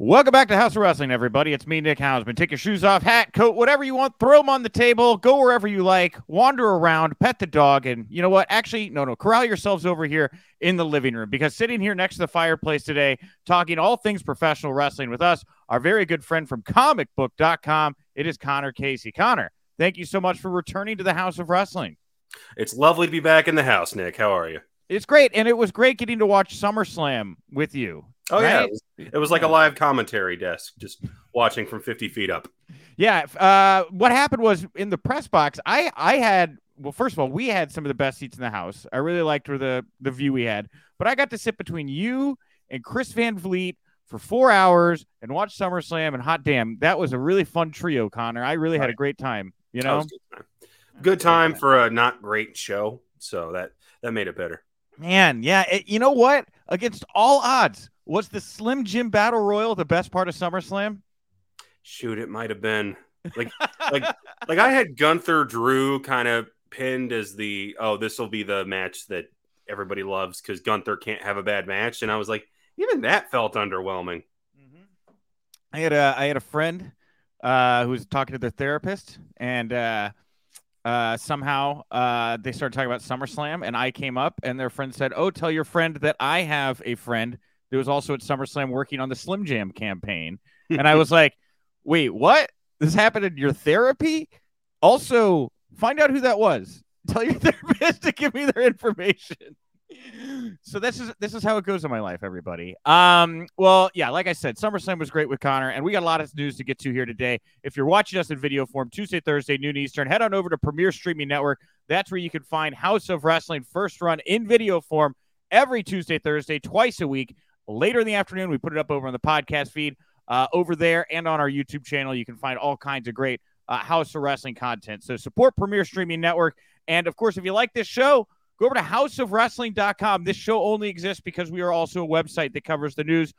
Welcome back to Haus of Wrestling, everybody. It's me, Nick Hausman. Take your shoes off, hat, coat, whatever you want. Throw them on the table. Go wherever you like. Wander around, pet the dog, and you know what? Actually, no, no. Corral yourselves over here in the living room because sitting here next to the fireplace today, talking all things professional wrestling with us, our very good friend from ComicBook.com. It is Connor Casey. Connor, thank you so much for returning to the Haus of Wrestling. It's lovely to be back in the house, Nick. How are you? It's great, and it was great getting to watch SummerSlam with you. Oh right? yeah, it was, it was, like a live commentary desk, just watching from fifty feet up. Yeah. Uh, what happened was in the press box, I I had well, first of all, we had some of the best seats in the house. I really liked where the the view we had, but I got to sit between you and Chris Van Vliet for four hours and watch SummerSlam. And hot damn, that was a really fun trio, Connor. I really right. had a great time. You know, good time, good time for a not great show. So that that made it better. Man, yeah. It, you know what? Against all odds, was the Slim Jim Battle Royal the best part of SummerSlam? Shoot, it might have been. Like, like, like I had Gunther Drew kind of pinned as the oh, this will be the match that everybody loves because Gunther can't have a bad match, and I was like, even that felt underwhelming. Mm-hmm. I had a I had a friend uh, who was talking to their therapist, and uh, uh, somehow uh, they started talking about SummerSlam, and I came up, and their friend said, "Oh, tell your friend that I have a friend that was also at SummerSlam working on the Slim Jim campaign." and I was like, "Wait, what? This happened in your therapy? Also, find out who that was. Tell your therapist to give me their information." so this is this is how it goes in my life, everybody. Um, well, yeah, like I said, SummerSlam was great with Connor, and we got a lot of news to get to here today. If you're watching us in video form, Tuesday, Thursday, noon Eastern, head on over to Premier Streaming Network. That's where you can find Haus of Wrestling first run in video form every Tuesday, Thursday, twice a week. Later in the afternoon, we put it up over on the podcast feed uh, over there and on our YouTube channel. You can find all kinds of great uh, Haus of Wrestling content. So support Premier Streaming Network. And of course, if you like this show, Go over to hausofwrestling.com. This show only exists because we are also a website that covers the news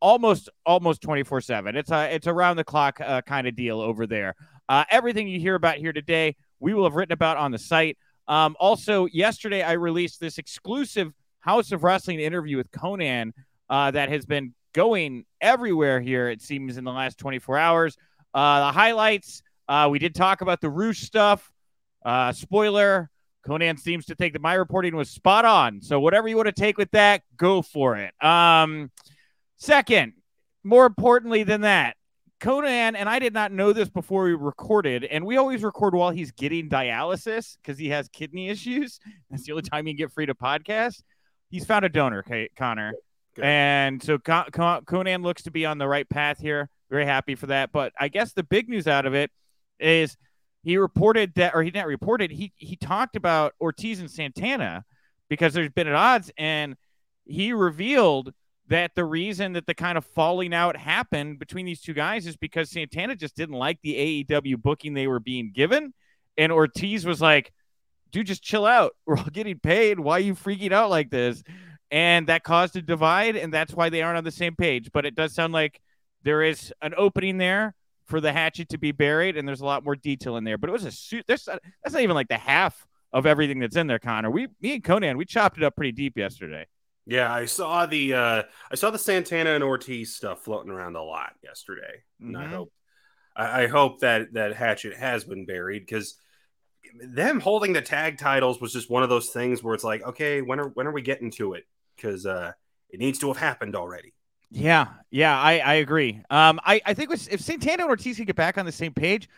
almost almost 24/7. It's a it's around the clock uh, kind of deal over there. Uh, everything you hear about here today, we will have written about on the site. Um, also, yesterday I released this exclusive Haus of Wrestling interview with Konnan uh, that has been going everywhere here. It seems in the last 24 hours. Uh, the highlights. Uh, we did talk about the Rush stuff. Uh, spoiler: Konnan seems to think that my reporting was spot on. So whatever you want to take with that, go for it. Um, second, more importantly than that, Konnan, and I did not know this before we recorded, and we always record while he's getting dialysis because he has kidney issues. That's the only time can get free to podcast. He's found a donor, Connor, Good. and so Konnan looks to be on the right path here. Very happy for that. But I guess the big news out of it is he reported that, or he didn't report it. He he talked about Ortiz and Santana because there's been at odds, and he revealed that the reason that the kind of falling out happened between these two guys is because Santana just didn't like the AEW booking they were being given, and Ortiz was like, "Dude, just chill out. We're all getting paid. Why are you freaking out like this?" And that caused a divide, and that's why they aren't on the same page. But it does sound like there is an opening there for the hatchet to be buried, and there's a lot more detail in there. But it was a suit. There's that's not even like the half of everything that's in there, Connor. We, me and Konnan, we chopped it up pretty deep yesterday. Yeah, I saw the uh I saw the Santana and Ortiz stuff floating around a lot yesterday, mm-hmm. and I mm-hmm. hope I, I hope that that hatchet has been buried because them holding the tag titles was just one of those things where it's like, okay, when are when are we getting to it? Because uh, it needs to have happened already. Yeah, yeah, I, I agree. Um, I, I think if Santana and Ortiz can get back on the same page,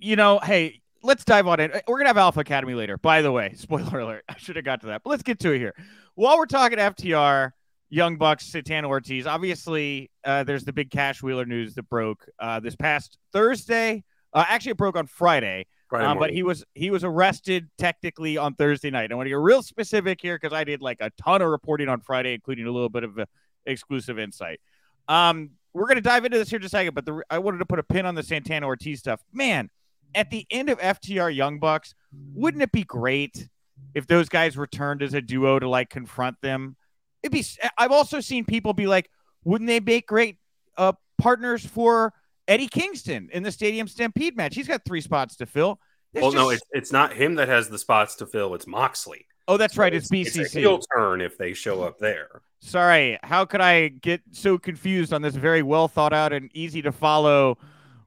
you know, hey, let's dive on in. We're gonna have Alpha Academy later. By the way, spoiler alert. I should have got to that, but let's get to it here. While we're talking FTR, Young Bucks, Santana Ortiz, obviously, uh, there's the big Cash Wheeler news that broke uh, this past Thursday. Uh, actually, it broke on Friday. Um, but he was he was arrested technically on Thursday night. I want to get real specific here because I did like a ton of reporting on Friday, including a little bit of a exclusive insight. Um, we're going to dive into this here in a second, but the, I wanted to put a pin on the Santana Ortiz stuff. Man, at the end of FTR Young Bucks, wouldn't it be great if those guys returned as a duo to like confront them? It'd be. I've also seen people be like, wouldn't they make great uh, partners for Eddie Kingston in the Stadium Stampede match? He's got three spots to fill. well, just... no, it's, it's not him that has the spots to fill. It's Moxley. Oh, that's right. It's, it's, BCC. It's a heel turn if they show up there. Sorry, how could I get so confused on this very well thought out and easy to follow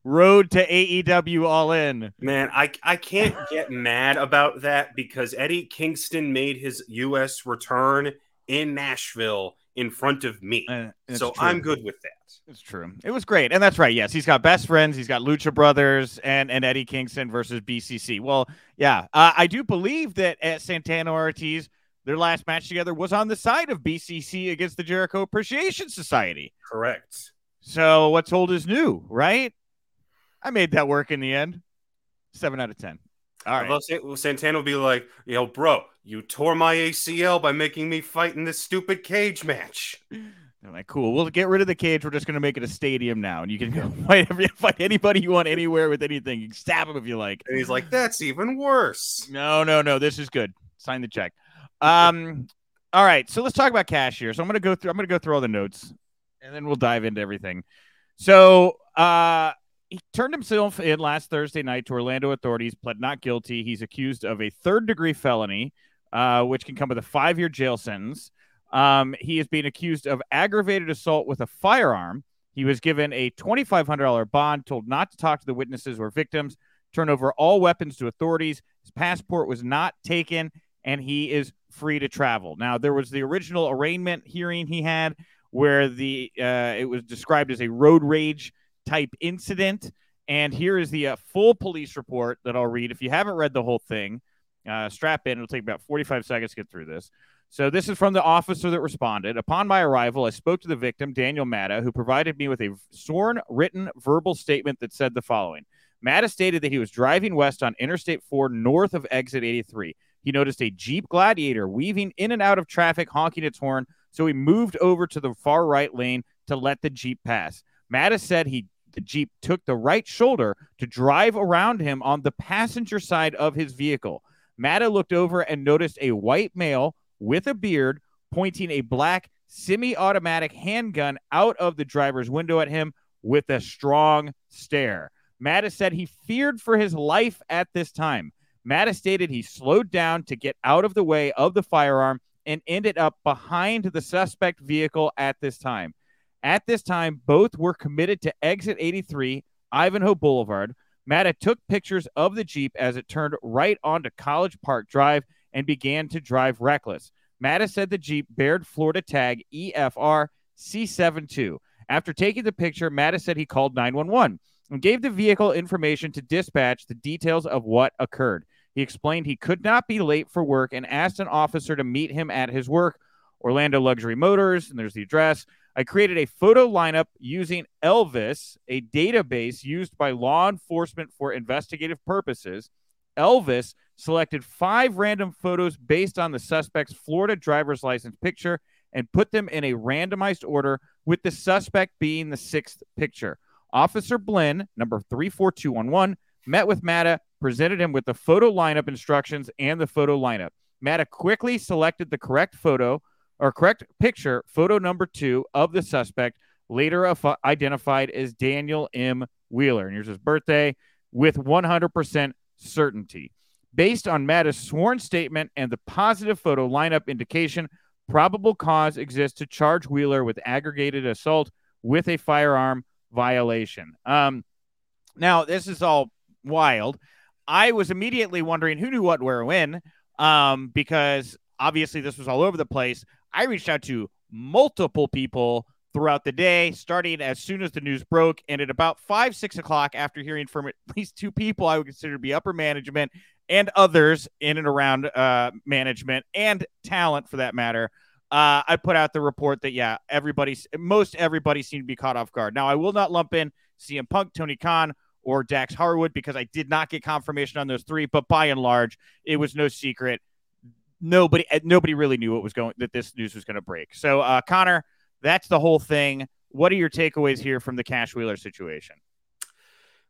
road to AEW All In? Man, I I can't get mad about that because Eddie Kingston made his U.S. return in Nashville in front of me, uh, so true. I'm good with that. It's true. It was great, and that's right. Yes, he's got best friends. He's got Lucha Brothers and and Eddie Kingston versus BCC. Well, yeah, uh, I do believe that at Santana Ortiz their last match together was on the side of BCC against the Jericho Appreciation Society. Correct. So what's old is new, right? I made that work in the end. Seven out of ten. All right. Well, Santana will be like, "Yo, bro, you tore my ACL by making me fight in this stupid cage match." I'm like, cool. We'll get rid of the cage. We're just gonna make it a stadium now, and you can go fight every, fight anybody you want anywhere with anything. You can stab him if you like. And he's like, "That's even worse." No, no, no. This is good. Sign the check. Um, all right, so let's talk about cash here. So I'm gonna go through. I'm gonna go through all the notes, and then we'll dive into everything. So uh, he turned himself in last Thursday night to Orlando authorities. Pled not guilty. He's accused of a third degree felony, uh, which can come with a five year jail sentence. Um, he is being accused of aggravated assault with a firearm. He was given a $2,500 bond, told not to talk to the witnesses or victims, turn over all weapons to authorities. His passport was not taken, and he is free to travel. Now, there was the original arraignment hearing he had where the uh, it was described as a road rage type incident. And here is the uh, full police report that I'll read. If you haven't read the whole thing, uh, strap in. It'll take about 45 seconds to get through this. So, this is from the officer that responded. Upon my arrival, I spoke to the victim, Daniel Matta, who provided me with a sworn written verbal statement that said the following Matta stated that he was driving west on Interstate 4 north of exit 83. He noticed a Jeep Gladiator weaving in and out of traffic, honking its horn. So he moved over to the far right lane to let the Jeep pass. Mattis said he the Jeep took the right shoulder to drive around him on the passenger side of his vehicle. Matta looked over and noticed a white male with a beard pointing a black semi automatic handgun out of the driver's window at him with a strong stare. Mattis said he feared for his life at this time. Mattis stated he slowed down to get out of the way of the firearm and ended up behind the suspect vehicle at this time. At this time, both were committed to exit 83, Ivanhoe Boulevard. Matta took pictures of the Jeep as it turned right onto College Park Drive and began to drive reckless. Matta said the Jeep bared Florida tag EFR C72. After taking the picture, Matta said he called 911 and gave the vehicle information to dispatch the details of what occurred. He explained he could not be late for work and asked an officer to meet him at his work, Orlando Luxury Motors, and there's the address. I created a photo lineup using Elvis, a database used by law enforcement for investigative purposes. Elvis selected five random photos based on the suspect's Florida driver's license picture and put them in a randomized order, with the suspect being the sixth picture. Officer Blinn, number 34211, met with Matta presented him with the photo lineup instructions and the photo lineup. Matta quickly selected the correct photo or correct picture, photo number two of the suspect, later identified as Daniel M. Wheeler. And here's his birthday with 100% certainty. Based on Matta's sworn statement and the positive photo lineup indication, probable cause exists to charge Wheeler with aggravated assault with a firearm violation. Um, now, this is all wild. I was immediately wondering who knew what, where, when, um, because obviously this was all over the place. I reached out to multiple people throughout the day, starting as soon as the news broke, and at about five, six o'clock, after hearing from at least two people I would consider to be upper management and others in and around uh, management and talent for that matter. Uh, I put out the report that yeah, everybody, most everybody seemed to be caught off guard. Now I will not lump in CM Punk, Tony Khan, or Dax Harwood because I did not get confirmation on those three. But by and large, it was no secret. Nobody, eh, nobody really knew what was going that this news was going to break. So, uh, Connor, that's the whole thing. What are your takeaways here from the Cash Wheeler situation?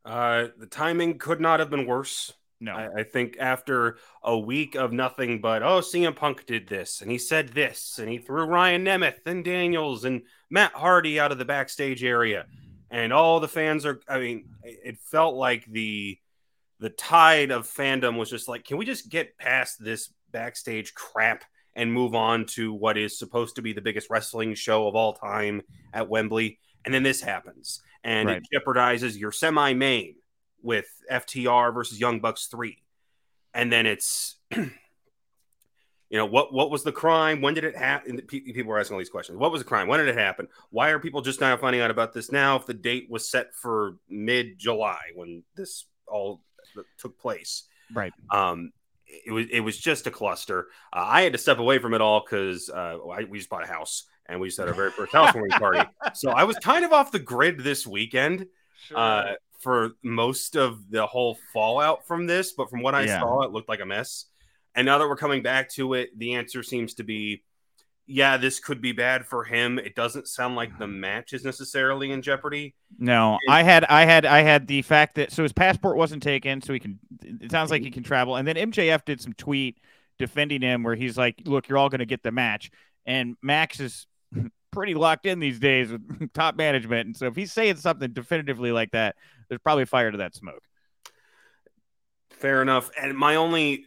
Uh, the timing could not have been worse. No, I, I, think after a week of nothing but oh, CM Punk did this and he said this and he threw Ryan Nemeth and Daniels and Matt Hardy out of the backstage area and all the fans are i mean it felt like the the tide of fandom was just like can we just get past this backstage crap and move on to what is supposed to be the biggest wrestling show of all time at Wembley. And then this happens, and right. it jeopardizes your semi main with FTR versus Young Bucks 3. And then it's, you know, what what was the crime? When did it happen? People were asking all these questions. What was the crime? When did it happen? Why are people just now finding out about this now if the date was set for mid July when this all took place? Right. Um, it was it was just a cluster. Uh, I had to step away from it all because uh, we just bought a house and we just had our very first housewarming party. So I was kind of off the grid this weekend sure. uh, for most of the whole fallout from this. But from what I yeah. saw, it looked like a mess. And now that we're coming back to it, the answer seems to be yeah, this could be bad for him. It doesn't sound like the mm-hmm. match is necessarily in jeopardy. No, I had, I had, I had the fact that so his passport wasn't taken, so he can. It sounds like he can travel. And then MJF did some tweet defending him where he's like, "Look, you're all going to get the match." And Max is pretty locked in these days with top management, and so if he's saying something definitively like that, there's probably fire to that smoke. Fair enough. And my only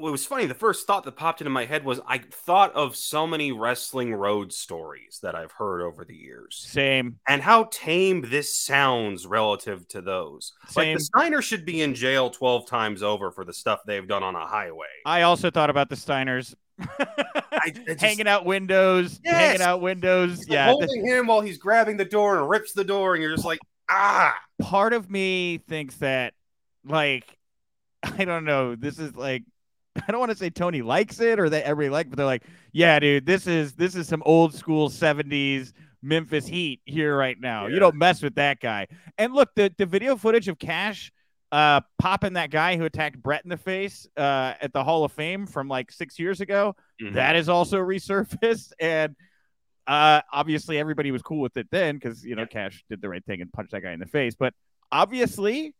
what was funny, the first thought that popped into my head was I thought of so many wrestling road stories that I've heard over the years. Same. And how tame this sounds relative to those. Same. Like the Steiner should be in jail 12 times over for the stuff they've done on a highway. I also thought about the Steiners. I, I just, hanging out windows, yes! hanging out windows. He's yeah, holding him while he's grabbing the door and rips the door, and you're just like, ah. Part of me thinks that, like, I don't know. This is like I don't want to say Tony likes it or that everybody like, but they're like, yeah, dude, this is this is some old school '70s Memphis Heat here right now. Yeah. You don't mess with that guy. And look, the the video footage of Cash uh popping that guy who attacked Brett in the face uh at the Hall of Fame from like six years ago, mm-hmm. that is also resurfaced and. Uh, obviously, everybody was cool with it then because you know Cash did the right thing and punched that guy in the face. But obviously,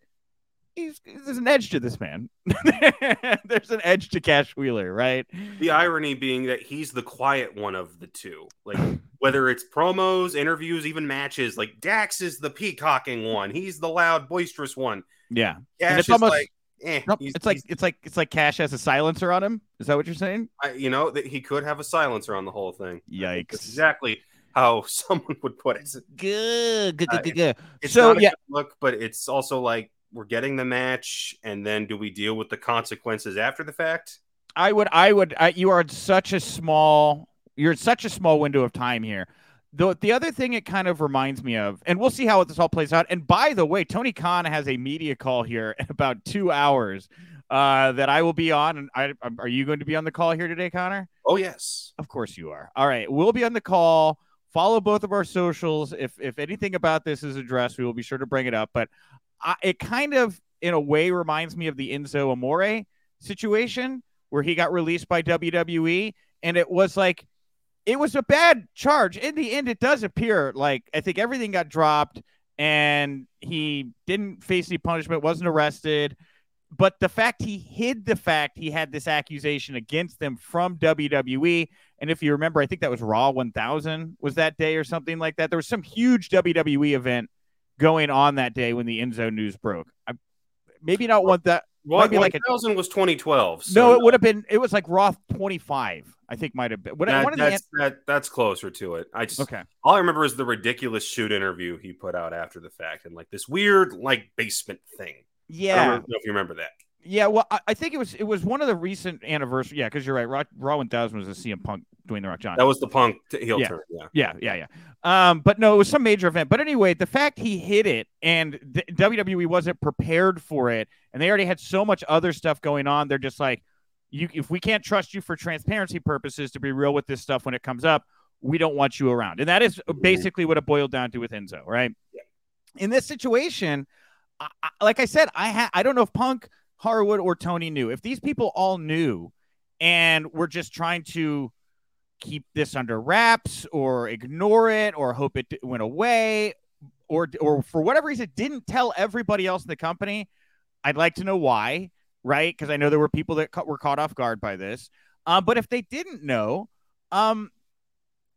he's there's an edge to this man. there's an edge to Cash Wheeler, right? The irony being that he's the quiet one of the two. Like whether it's promos, interviews, even matches, like Dax is the peacocking one. He's the loud, boisterous one. Yeah, Cash and it's almost like, eh, nope, it's like it's like it's like Cash has a silencer on him. Is that what you're saying? I, you know that he could have a silencer on the whole thing. Yikes! Exactly how someone would put it. Good, good, good, good. good. Uh, it's so yeah, look, but it's also like we're getting the match, and then do we deal with the consequences after the fact? I would, I would, I, you are such a small, you're such a small window of time here. The, the other thing it kind of reminds me of, and we'll see how this all plays out. And by the way, Tony Khan has a media call here in about two hours uh, that I will be on. And I, are you going to be on the call here today, Connor? Oh, yes. Of course you are. All right. We'll be on the call. Follow both of our socials. If, if anything about this is addressed, we will be sure to bring it up. But I, it kind of, in a way, reminds me of the Enzo Amore situation where he got released by WWE, and it was like it was a bad charge. In the end, it does appear like I think everything got dropped, and he didn't face any punishment, wasn't arrested. But the fact he hid the fact he had this accusation against them from WWE, and if you remember, I think that was Raw 1000 was that day or something like that. There was some huge WWE event going on that day when the Enzo news broke. I maybe not want that. Well, maybe like a thousand was 2012. So no, it would have been. It was like Raw 25. I think might have been. What, that, that's, the, that, that's closer to it. I just okay. All I remember is the ridiculous shoot interview he put out after the fact, and like this weird like basement thing. Yeah, I don't know if you remember that. Yeah, well, I, I, think it was it was one of the recent anniversary. Yeah, because you're right. Raw, Raw 1000 was a CM Punk doing the Rock Johnson. That was the Punk heel yeah. turn. Yeah, yeah, yeah, yeah. Um, but no, it was some major event. But anyway, the fact he hit it and the, WWE wasn't prepared for it, and they already had so much other stuff going on. They're just like, you if we can't trust you for transparency purposes to be real with this stuff when it comes up, we don't want you around. And that is mm-hmm. basically what it boiled down to with Enzo, right? Yeah. In this situation, I, like I said, I ha- I don't know if Punk Harwood or Tony knew. If these people all knew and we're just trying to keep this under wraps or ignore it or hope it went away or or for whatever reason didn't tell everybody else in the company, I'd like to know why, right? Because I know there were people that were caught off guard by this. Uh, but if they didn't know, um,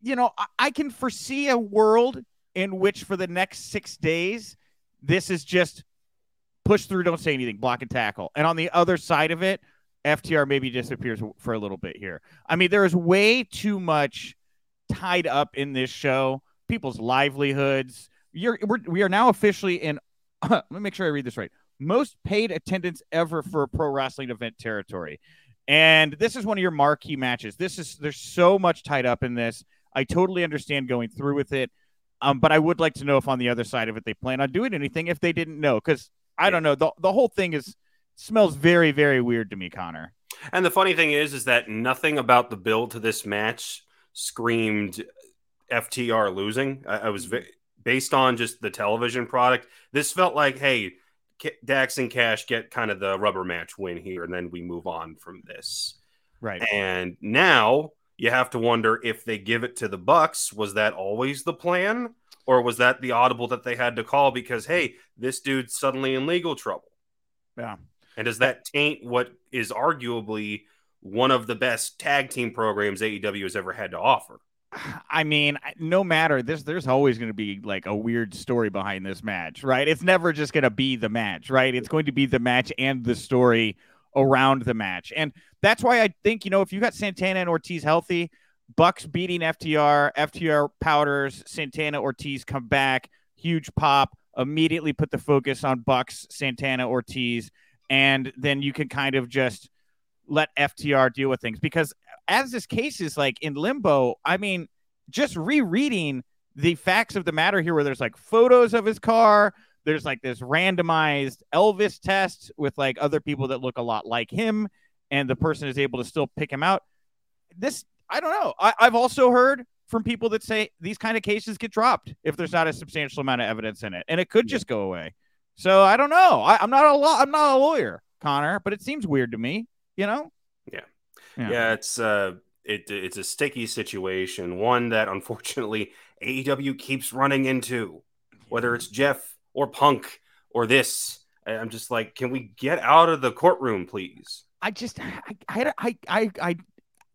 you know, I, I can foresee a world in which for the next six days, this is just push through, don't say anything, block and tackle. And on the other side of it, FTR maybe disappears for a little bit here. I mean, there is way too much tied up in this show, people's livelihoods. You're we're, we are now officially in. let me make sure I read this right. Most paid attendance ever for a pro wrestling event territory, and this is one of your marquee matches. This is there's so much tied up in this. I totally understand going through with it, um, but I would like to know if on the other side of it they plan on doing anything if they didn't know because I don't know the the whole thing is smells very very weird to me, Connor. And the funny thing is, is that nothing about the build to this match screamed FTR losing. I, I was v- based on just the television product. This felt like, hey, Dax and Cash get kind of the rubber match win here, and then we move on from this. Right. And now you have to wonder if they give it to the Bucks. Was that always the plan? Or was that the audible that they had to call because, hey, this dude's suddenly in legal trouble? Yeah. And does that taint what is arguably one of the best tag team programs AEW has ever had to offer? I mean, no matter this, there's always going to be like a weird story behind this match, right? It's never just going to be the match, right? It's going to be the match and the story around the match. And that's why I think, you know, if you got Santana and Ortiz healthy, Bucks beating FTR, FTR powders, Santana Ortiz come back, huge pop, immediately put the focus on Bucks, Santana Ortiz, and then you can kind of just let FTR deal with things. Because as this case is like in limbo, I mean, just rereading the facts of the matter here, where there's like photos of his car, there's like this randomized Elvis test with like other people that look a lot like him, and the person is able to still pick him out. This, I don't know. I, I've also heard from people that say these kind of cases get dropped if there's not a substantial amount of evidence in it, and it could just go away. So I don't know. I, am not a law. I'm not a lawyer, Connor, but it seems weird to me. You know? Yeah. Yeah, yeah it's uh it it's a sticky situation, one that unfortunately AEW keeps running into, whether it's Jeff or Punk or this. I'm just like, can we get out of the courtroom, please? I just, I, I, I, I, I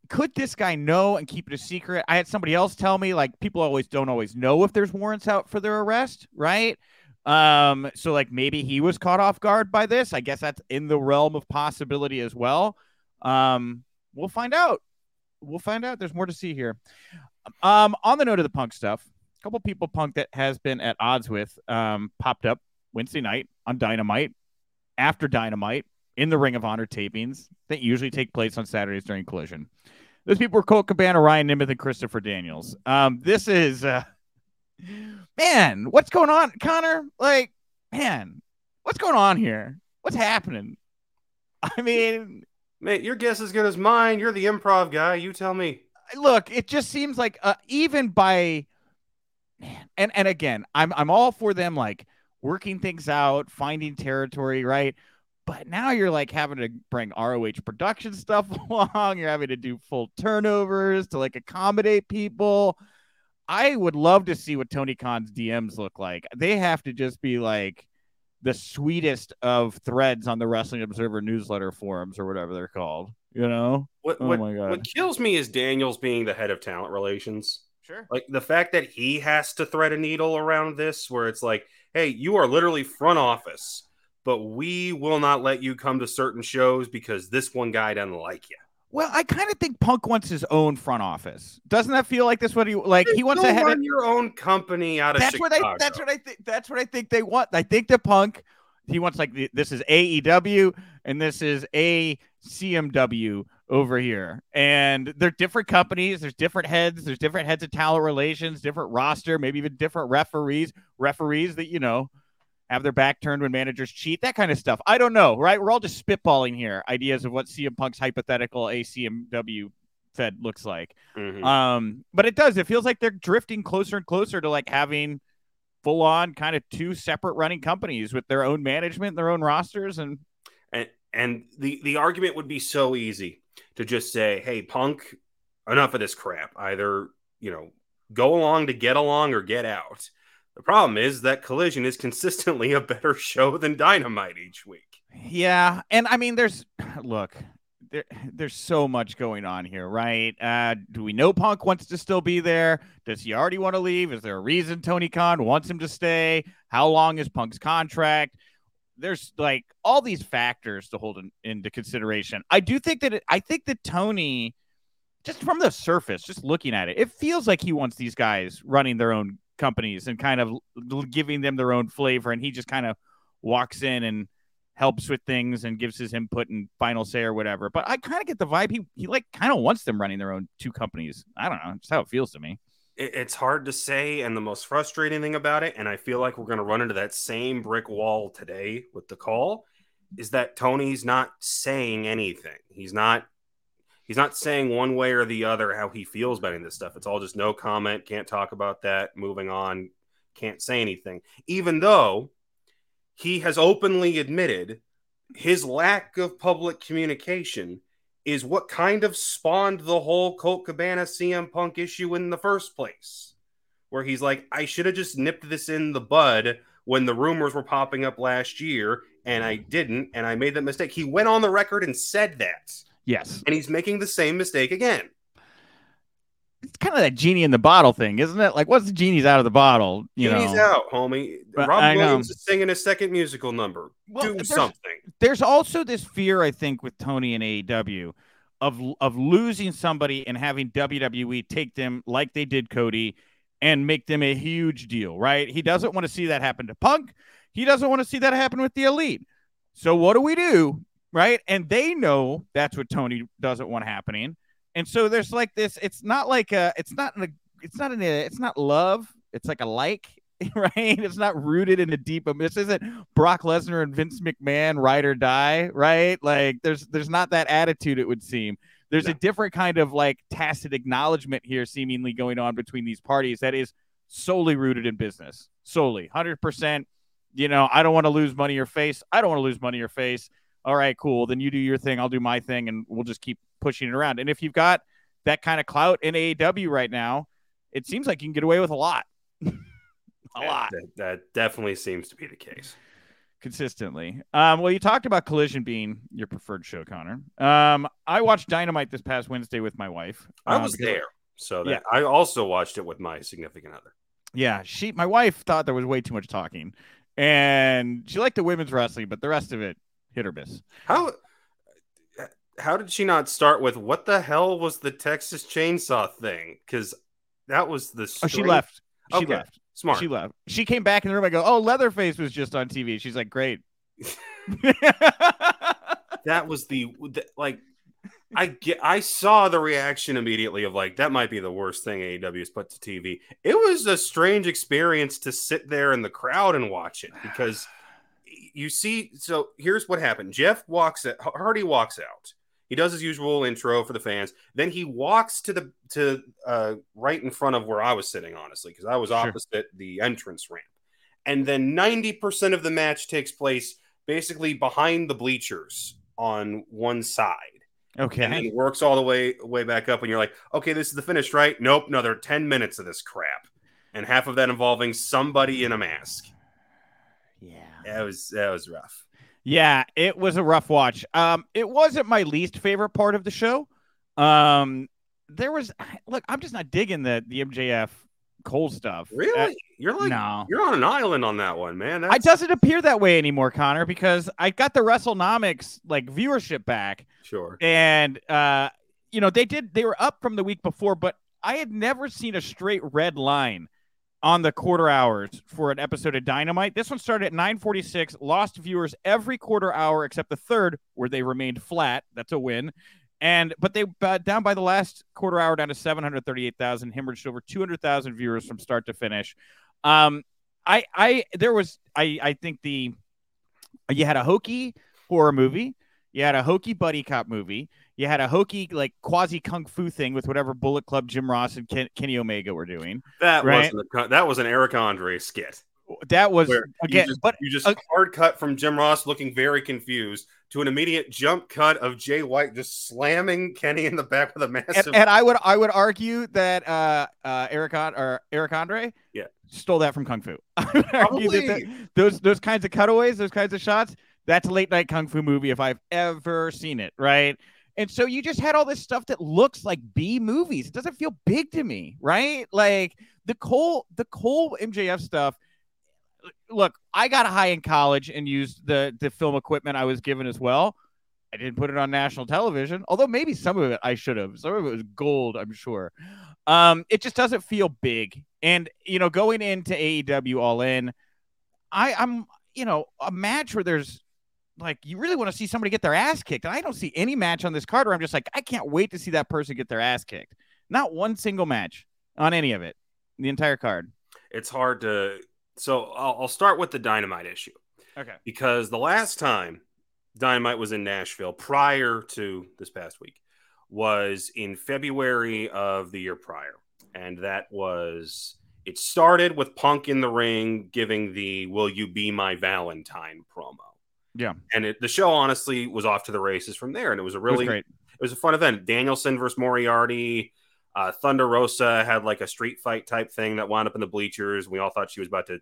could this guy know and keep it a secret? I had somebody else tell me like people always don't always know if there's warrants out for their arrest, right? Um, so like maybe he was caught off guard by this. I guess that's in the realm of possibility as well. Um, we'll find out. We'll find out. There's more to see here. Um, on the note of the punk stuff, a couple people punk that has been at odds with um, popped up Wednesday night on Dynamite after Dynamite in the Ring of Honor tapings that usually take place on Saturdays during Collision. Those people were Colt Cabana, Ryan Nemeth, and Christopher Daniels. Um, this is, uh, man, what's going on, Connor? Like, man, what's going on here? What's happening? I mean, Mate, your guess is good as mine. You're the improv guy. You tell me. Look, it just seems like uh, even by man, and and again, I'm I'm all for them like working things out, finding territory, right? But now you're like having to bring ROH production stuff along. You're having to do full turnovers to like accommodate people. I would love to see what Tony Khan's DMs look like. They have to just be like the sweetest of threads on the Wrestling Observer newsletter forums or whatever they're called. You know? What, oh what, my God. What kills me is Daniels being the head of talent relations. Sure. Like the fact that he has to thread a needle around this, where it's like, hey, you are literally front office, but we will not let you come to certain shows because this one guy doesn't like you. Well, I kind of think Punk wants his own front office. Doesn't that feel like this? What he like? he wants to run your own company out of. That's Chicago. what I. That's what I think. That's what I think they want. I think the Punk. He wants like this is AEW and this is a CMW over here, and they're different companies. There's different heads. There's different heads of talent relations, different roster, maybe even different referees. Referees that you know have their back turned when managers cheat, that kind of stuff. I don't know, right? We're all just spitballing here ideas of what CM Punk's hypothetical ACMW Fed looks like. Mm-hmm. Um, but it does. It feels like they're drifting closer and closer to like having full on kind of two separate running companies with their own management, their own rosters, and and and the the argument would be so easy to just say, "Hey, Punk, enough of this crap. Either you know." Go along to get along or get out the problem is that Collision is consistently a better show than Dynamite each week. Yeah, and I mean, there's look, there, there's so much going on here, right? Uh, do we know Punk wants to still be there? Does he already want to leave? Is there a reason Tony Khan wants him to stay? How long is Punk's contract? there's like all these factors to hold in, into consideration. I do think that it, I think that Tony, just from the surface, just looking at it, it feels like he wants these guys running their own companies and kind of giving them their own flavor, and he just kind of walks in and helps with things and gives his input and final say or whatever. But I kind of get the vibe he he like kind of wants them running their own two companies. I don't know, just how it feels to me. It's hard to say. And the most frustrating thing about it and i feel like we're going to run into that same brick wall today with the call is that tony's not saying anything. He's not he's not saying one way or the other how he feels about any of this stuff it's all just no comment can't talk about that moving on can't say anything even though he has openly admitted his lack of public communication is what kind of spawned the whole Colt Cabana CM Punk issue in the first place. Where he's like, I should have just nipped this in the bud when the rumors were popping up last year, and I didn't, and I made that mistake. He went on the record and said that. Yes. And he's making the same mistake again. It's kind of that genie in the bottle thing, isn't it? Like, once the genie's out of the bottle, you genie's know. out, homie. But Rob I Williams know. is singing a second musical number. Well, Do there's, something. There's also this fear, I think, with Tony and AEW of of losing somebody and having WWE take them like they did Cody and make them a huge deal, right? He doesn't want to see that happen to Punk. He doesn't want to see that happen with the Elite. So what do we do, right? And they know that's what Tony doesn't want happening. And so there's like this. It's not like a. It's not a. It's not an. It's not love. It's like a like. right? It's not rooted in a deep. This isn't Brock Lesnar and Vince McMahon ride or die, right? Like there's there's not that attitude. It would seem there's no. a different kind of like tacit acknowledgement here, seemingly going on between these parties that is solely rooted in business, solely, hundred percent. You know, I don't want to lose money or face. I don't want to lose money or face. All right, cool. Then you do your thing. I'll do my thing, and we'll just keep pushing it around. And if you've got that kind of clout in AEW right now, it seems like you can get away with a lot. a lot. That, that, definitely seems to be the case. Consistently. Um, well, you talked about Collision being your preferred show, Connor. Um, I watched Dynamite this past Wednesday with my wife. I um, was there, so that, yeah. I also watched it with my significant other. Yeah, she, my wife, thought there was way too much talking, and she liked the women's wrestling, but the rest of it hit or miss. How how did she not start with what the hell was the Texas Chainsaw thing? Because that was the. Oh, she left. She okay. left. Smart. She left. She came back in the room. I go, oh, Leatherface was just on TV. She's like, great. that was the, the, like. I get. I saw the reaction immediately of like that might be the worst thing AEW has put to TV. It was a strange experience to sit there in the crowd and watch it because you see. So here's what happened. Jeff walks. At, Hardy walks out he does his usual intro for the fans. Then he walks to the to uh, right in front of where I was sitting, honestly, because I was sure. opposite the entrance ramp. And then ninety percent of the match takes place basically behind the bleachers on one side. Okay. And he works all the way way back up, and you're like, okay, this is the finish, right? Nope, another ten minutes of this crap, and half of that involving somebody in a mask. Yeah, that was that was rough. Yeah, it was a rough watch. Um, it wasn't my least favorite part of the show. Um, there was look, I'm just not digging the the MJF Cole stuff. Really? Uh, you're like no. you're on an island on that one, man. That's... It doesn't appear that way anymore, Connor, because I got the WrestleNomics like viewership back. Sure. And uh, you know, they did they were up from the week before, but I had never seen a straight red line on the quarter hours for an episode of Dynamite. This one started at 9:46, lost viewers every quarter hour except the third where they remained flat. That's a win. And but they uh, down by the last quarter hour down to 738,000, hemorrhaged over 200,000 viewers from start to finish. Um I I there was I I think the you had a hokey horror movie, you had a hokey buddy cop movie, you had a hokey like quasi kung fu thing with whatever Bullet Club Jim Ross and Ken, Kenny Omega were doing. That right? wasn't a, that was an Eric Andre skit. That was again, you just, but you just uh, hard cut from Jim Ross looking very confused to an immediate jump cut of Jay White just slamming Kenny in the back with a massive. And, and I would I would argue that uh, uh, Eric or Eric Andre, yeah, stole that from Kung Fu. Would that those those kinds of cutaways, those kinds of shots, that's a late night Kung Fu movie if I've ever seen it. Right and so you just had all this stuff that looks like B movies. It doesn't feel big to me, right? Like the Cole, the Cole MJF stuff. look, I got high in college and used the the film equipment I was given as well. I didn't put it on national television, although maybe some of it I should have. Some of it was gold, I'm sure. Um, it just doesn't feel big. And you know, going into AEW All In, I, I'm you know a match where there's like you really want to see somebody get their ass kicked, and I don't see any match on this card where I'm just like I can't wait to see that person get their ass kicked. Not one single match on any of it, the entire card. It's hard to. So I'll, I'll start with the dynamite issue. Okay. Because the last time Dynamite was in Nashville prior to this past week was in February of the year prior. And that was it started with Punk in the ring giving the Will You Be My Valentine promo. Yeah. And it, the show honestly was off to the races from there. And it was a really it was, it was a fun event. Danielson versus Moriarty. Uh, Thunder Rosa had like a street fight type thing that wound up in the bleachers. We all thought she was about to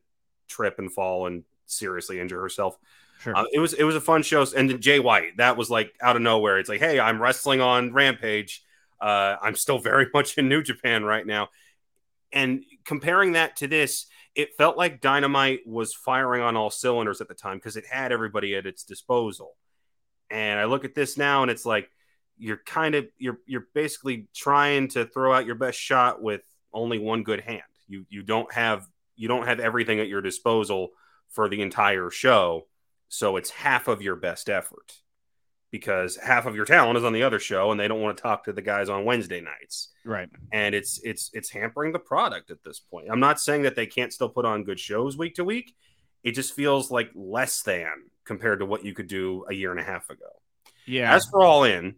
trip and fall and seriously injure herself. Sure. Uh, it was it was a fun show. And then Jay White, that was like out of nowhere. It's like, hey, I'm wrestling on Rampage. Uh, I'm still very much in New Japan right now. And comparing that to this, it felt like Dynamite was firing on all cylinders at the time because it had everybody at its disposal. And I look at this now, and it's like you're kind of you're you're basically trying to throw out your best shot with only one good hand. You you don't have you don't have everything at your disposal for the entire show so it's half of your best effort because half of your talent is on the other show and they don't want to talk to the guys on Wednesday nights. Right. And it's it's it's hampering the product at this point. I'm not saying that they can't still put on good shows week to week. It just feels like less than compared to what you could do a year and a half ago. Yeah. As for all in,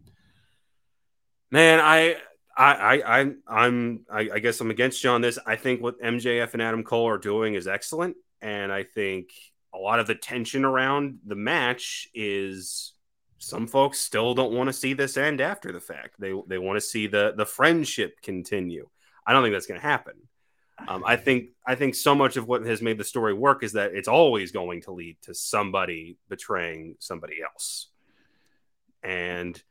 man, I I, I, I, I'm, I, I guess I'm against you on this. I think what MJF and Adam Cole are doing is excellent, and I think a lot of the tension around the match is some folks still don't want to see this end after the fact. They they want to see the the friendship continue. I don't think that's going to happen. Um, I think I think so much of what has made the story work is that it's always going to lead to somebody betraying somebody else, and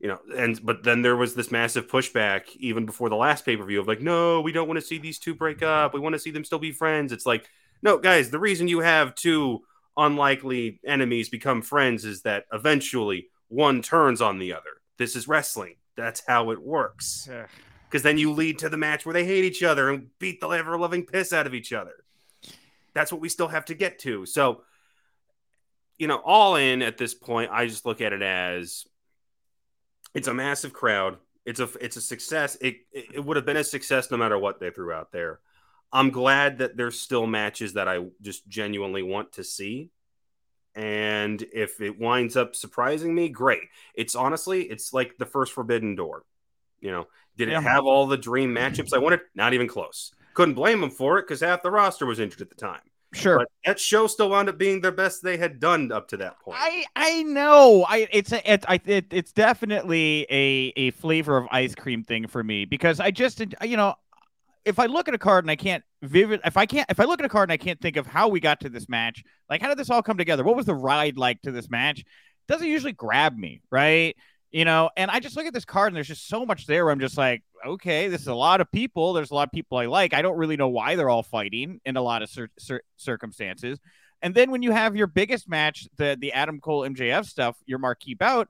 you know, and but then there was this massive pushback even before the last pay per view of like, no, we don't want to see these two break up. We want to see them still be friends. It's like no, guys, the reason you have two unlikely enemies become friends is that eventually one turns on the other. This is wrestling. That's how it works. Because then you lead to the match where they hate each other and beat the ever loving piss out of each other. That's what we still have to get to. So, you know, all in at this point, I just look at it as it's a massive crowd. It's a it's a success. It it would have been a success no matter what they threw out there. I'm glad that there's still matches that I just genuinely want to see. And if it winds up surprising me, great. It's honestly, it's like the first Forbidden Door. You know, did yeah. it have all the dream matchups I wanted? Not even close. Couldn't blame them for it because half the roster was injured at the time. Sure, but that show still wound up being the best they had done up to that point. I I know. I it's a it, I, it it's definitely a a flavor of ice cream thing for me because I just you know if I look at a card and I can't vivid, if I can't, if I look at a card and I can't think of how we got to this match, like how did this all come together? What was the ride like to this match? Doesn't usually grab me, right? You know, and I just look at this card and there's just so much there. Where I'm just like, okay, this is a lot of people. There's a lot of people I like. I don't really know why they're all fighting in a lot of cir- cir- circumstances. And then when you have your biggest match, the the Adam Cole MJF stuff, your marquee bout,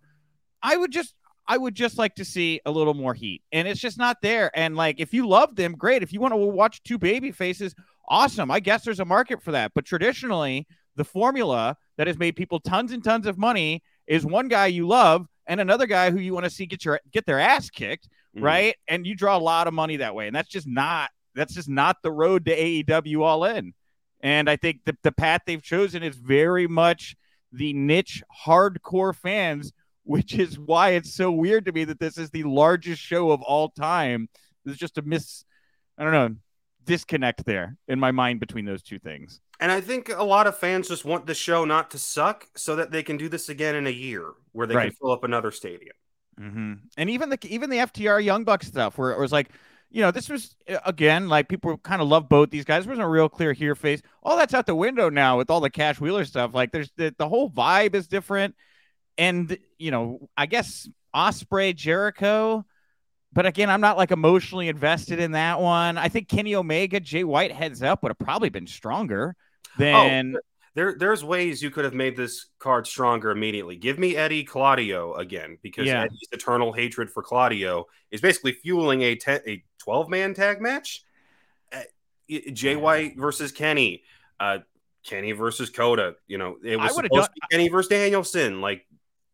I would just I would just like to see a little more heat. And it's just not there. And like, if you love them, great. If you want to watch two baby faces, awesome. I guess there's a market for that. But traditionally, the formula that has made people tons and tons of money is one guy you love and another guy who you want to see get your get their ass kicked, mm. right? And you draw a lot of money that way. And that's just not that's just not the road to AEW all in. And I think the, the path they've chosen is very much the niche hardcore fans which is why it's so weird to me that this is the largest show of all time. There's just a miss, I don't know, disconnect there in my mind between those two things. And I think a lot of fans just want the show not to suck so that they can do this again in a year where they right. can fill up another stadium. Mm-hmm. And even the even the FTR Young Bucks stuff, where it was like, you know, this was again like people kind of love both these guys. There wasn't a real clear here face. All that's out the window now with all the Cash Wheeler stuff. Like, there's the, the whole vibe is different and you know, I guess Osprey Jericho. But again, I'm not like emotionally invested in that one. I think Kenny Omega, Jay White heads up would have probably been stronger. then oh, there there's ways you could have made this card stronger immediately. Give me Eddie Claudio again because yeah. Eddie's eternal hatred for Claudio is basically fueling a te- a 12 man tag match. Uh, Jay White versus Kenny, uh, Kenny versus Kota. You know, it was supposed done, to be Kenny versus Danielson. Like,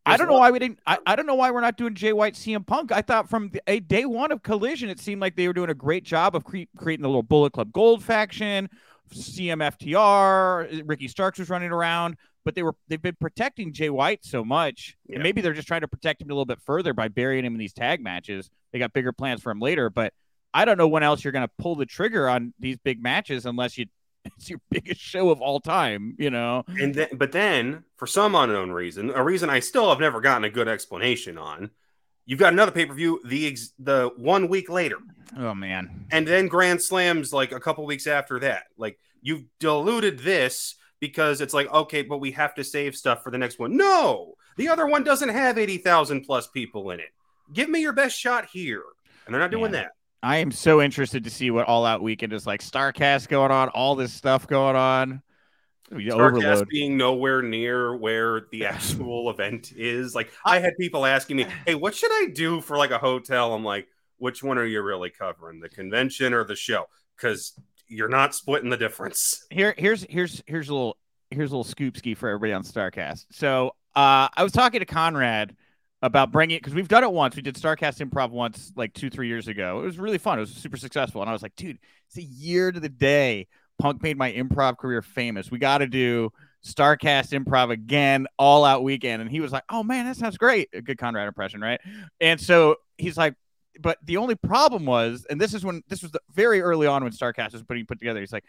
I don't know why we didn't. I, I don't know why we're not doing Jay White CM Punk. I thought from the, a day one of Collision, it seemed like they were doing a great job of cre- creating the little Bullet Club Gold faction. CMFTR, Ricky Starks was running around, but they were they've been protecting Jay White so much, yeah. and maybe they're just trying to protect him a little bit further by burying him in these tag matches. They got bigger plans for him later, but I don't know when else you're going to pull the trigger on these big matches unless you it's your biggest show of all time, you know. And then, but then, for some unknown reason, a reason I still have never gotten a good explanation on, you've got another pay per view the ex- the one week later. Oh man! And then Grand Slams like a couple weeks after that. Like you've diluted this because it's like okay, but we have to save stuff for the next one. No, the other one doesn't have eighty thousand plus people in it. Give me your best shot here, and they're not doing man. that. I am so interested to see what All Out Weekend is like. Starcast going on, all this stuff going on. Starcast being nowhere near where the actual event is. Like I had people asking me, "Hey, what should I do for like a hotel?" I'm like, "Which one are you really covering, the convention or the show?" Because you're not splitting the difference. Here, here's here's here's a little here's a little scoop ski for everybody on Starcast. So uh, I was talking to Conrad about bringing it because we've done it once. We did Starcast Improv once, like two three years ago. It was really fun. It was super successful, and I was like, dude, it's a year to the day Punk made my improv career famous. We got to do Starcast improv again, all out weekend. And he was like, oh man, that sounds great. A good Conrad impression, right? And so he's like, but the only problem was, and this is when this was the, very early on when Starcast was putting put together. He's like,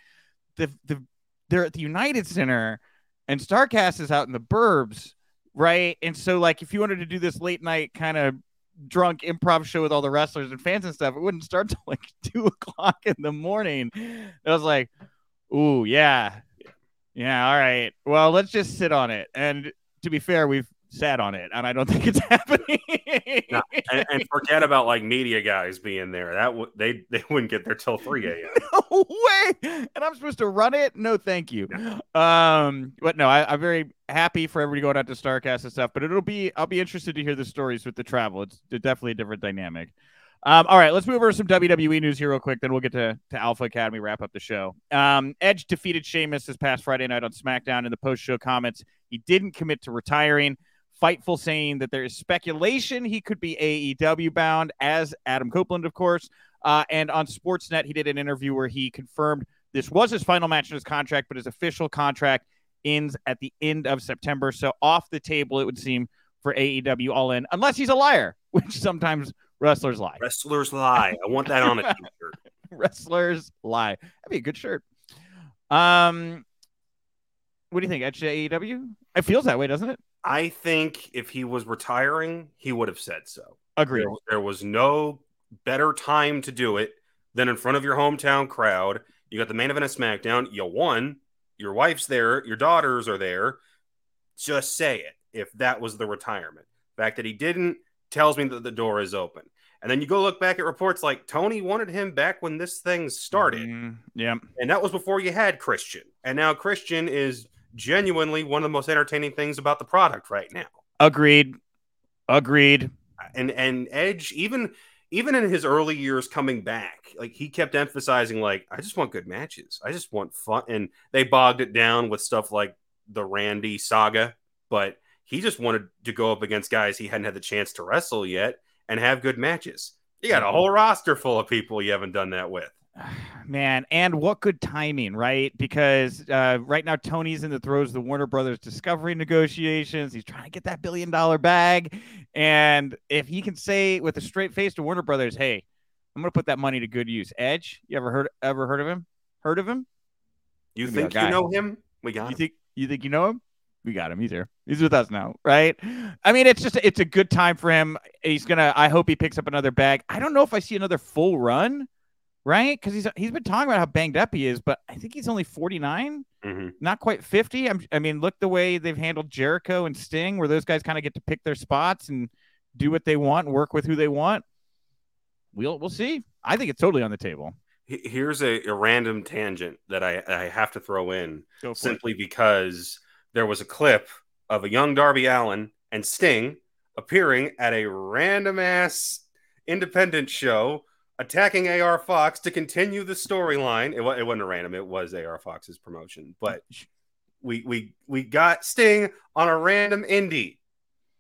the the they're at the United Center, and Starcast is out in the burbs, right? And so like, if you wanted to do this late night kind of drunk improv show with all the wrestlers and fans and stuff, it wouldn't start till like two o'clock in the morning. I was like, Ooh, yeah. Yeah, all right. Well, let's just sit on it. And to be fair, we've sat on it, and I don't think it's happening. no, and, and, forget about like media guys being there. That would they they wouldn't get there till three a.m. no way. And I'm supposed to run it? No, thank you. Um, but no, I, am very happy for everybody going out to Starcast and stuff. But it'll be I'll be interested to hear the stories with the travel. It's definitely a different dynamic. Um, all right, let's move over to some WWE news here real quick. Then we'll get to, to Alpha Academy, wrap up the show. Um, Edge defeated Sheamus this past Friday night on SmackDown. In the post show comments, he didn't commit to retiring. Fightful saying that there is speculation he could be AEW bound, as Adam Copeland, of course. Uh, and on Sportsnet, he did an interview where he confirmed this was his final match in his contract, but his official contract ends at the end of September. So off the table, it would seem for AEW All In, unless he's a liar, which sometimes Wrestlers lie. Wrestlers lie. I want that on a t-shirt. Wrestlers lie. That'd be a good shirt. Um, what do you think? Edge to AEW? It feels that way, doesn't it? I think if he was retiring, he would have said so. Agreed. There, there, was no better time to do it than in front of your hometown crowd. You got the main event of SmackDown. You won. Your wife's there. Your daughters are there. Just say it. If that was the retirement, the fact that he didn't tells me that the door is open. And then you go look back at reports like Tony wanted him back when this thing started. Mm, yeah. And that was before you had Christian. And now Christian is genuinely one of the most entertaining things about the product right now. Agreed. Agreed. And and Edge even even in his early years coming back, like he kept emphasizing like I just want good matches. I just want fun and they bogged it down with stuff like the Randy saga, but he just wanted to go up against guys he hadn't had the chance to wrestle yet and have good matches. You got a mm-hmm. whole roster full of people you haven't done that with. Man, and what good timing, right? Because uh, right now Tony's in the throes of the Warner Brothers Discovery negotiations. He's trying to get that billion dollar bag, and if he can say with a straight face to Warner Brothers, "Hey, I'm going to put that money to good use." Edge, you ever heard ever heard of him? Heard of him? You think you know him? We got. You him. think you think you know him? we got him. He's here. He's with us now, right? I mean, it's just it's a good time for him. He's gonna. I hope he picks up another bag. I don't know if I see another full run, right? Because he's he's been talking about how banged up he is, but I think he's only 49, mm-hmm. not quite 50. I'm, I mean, look the way they've handled Jericho and Sting, where those guys kind of get to pick their spots and do what they want and work with who they want. We'll we'll see. I think it's totally on the table. Here's a, a random tangent that I, I have to throw in simply it. because there was a clip of a young Darby Allin and Sting appearing at a random ass independent show attacking AR Fox to continue the storyline. It, it wasn't a random, it was AR Fox's promotion, but we we we got Sting on a random indie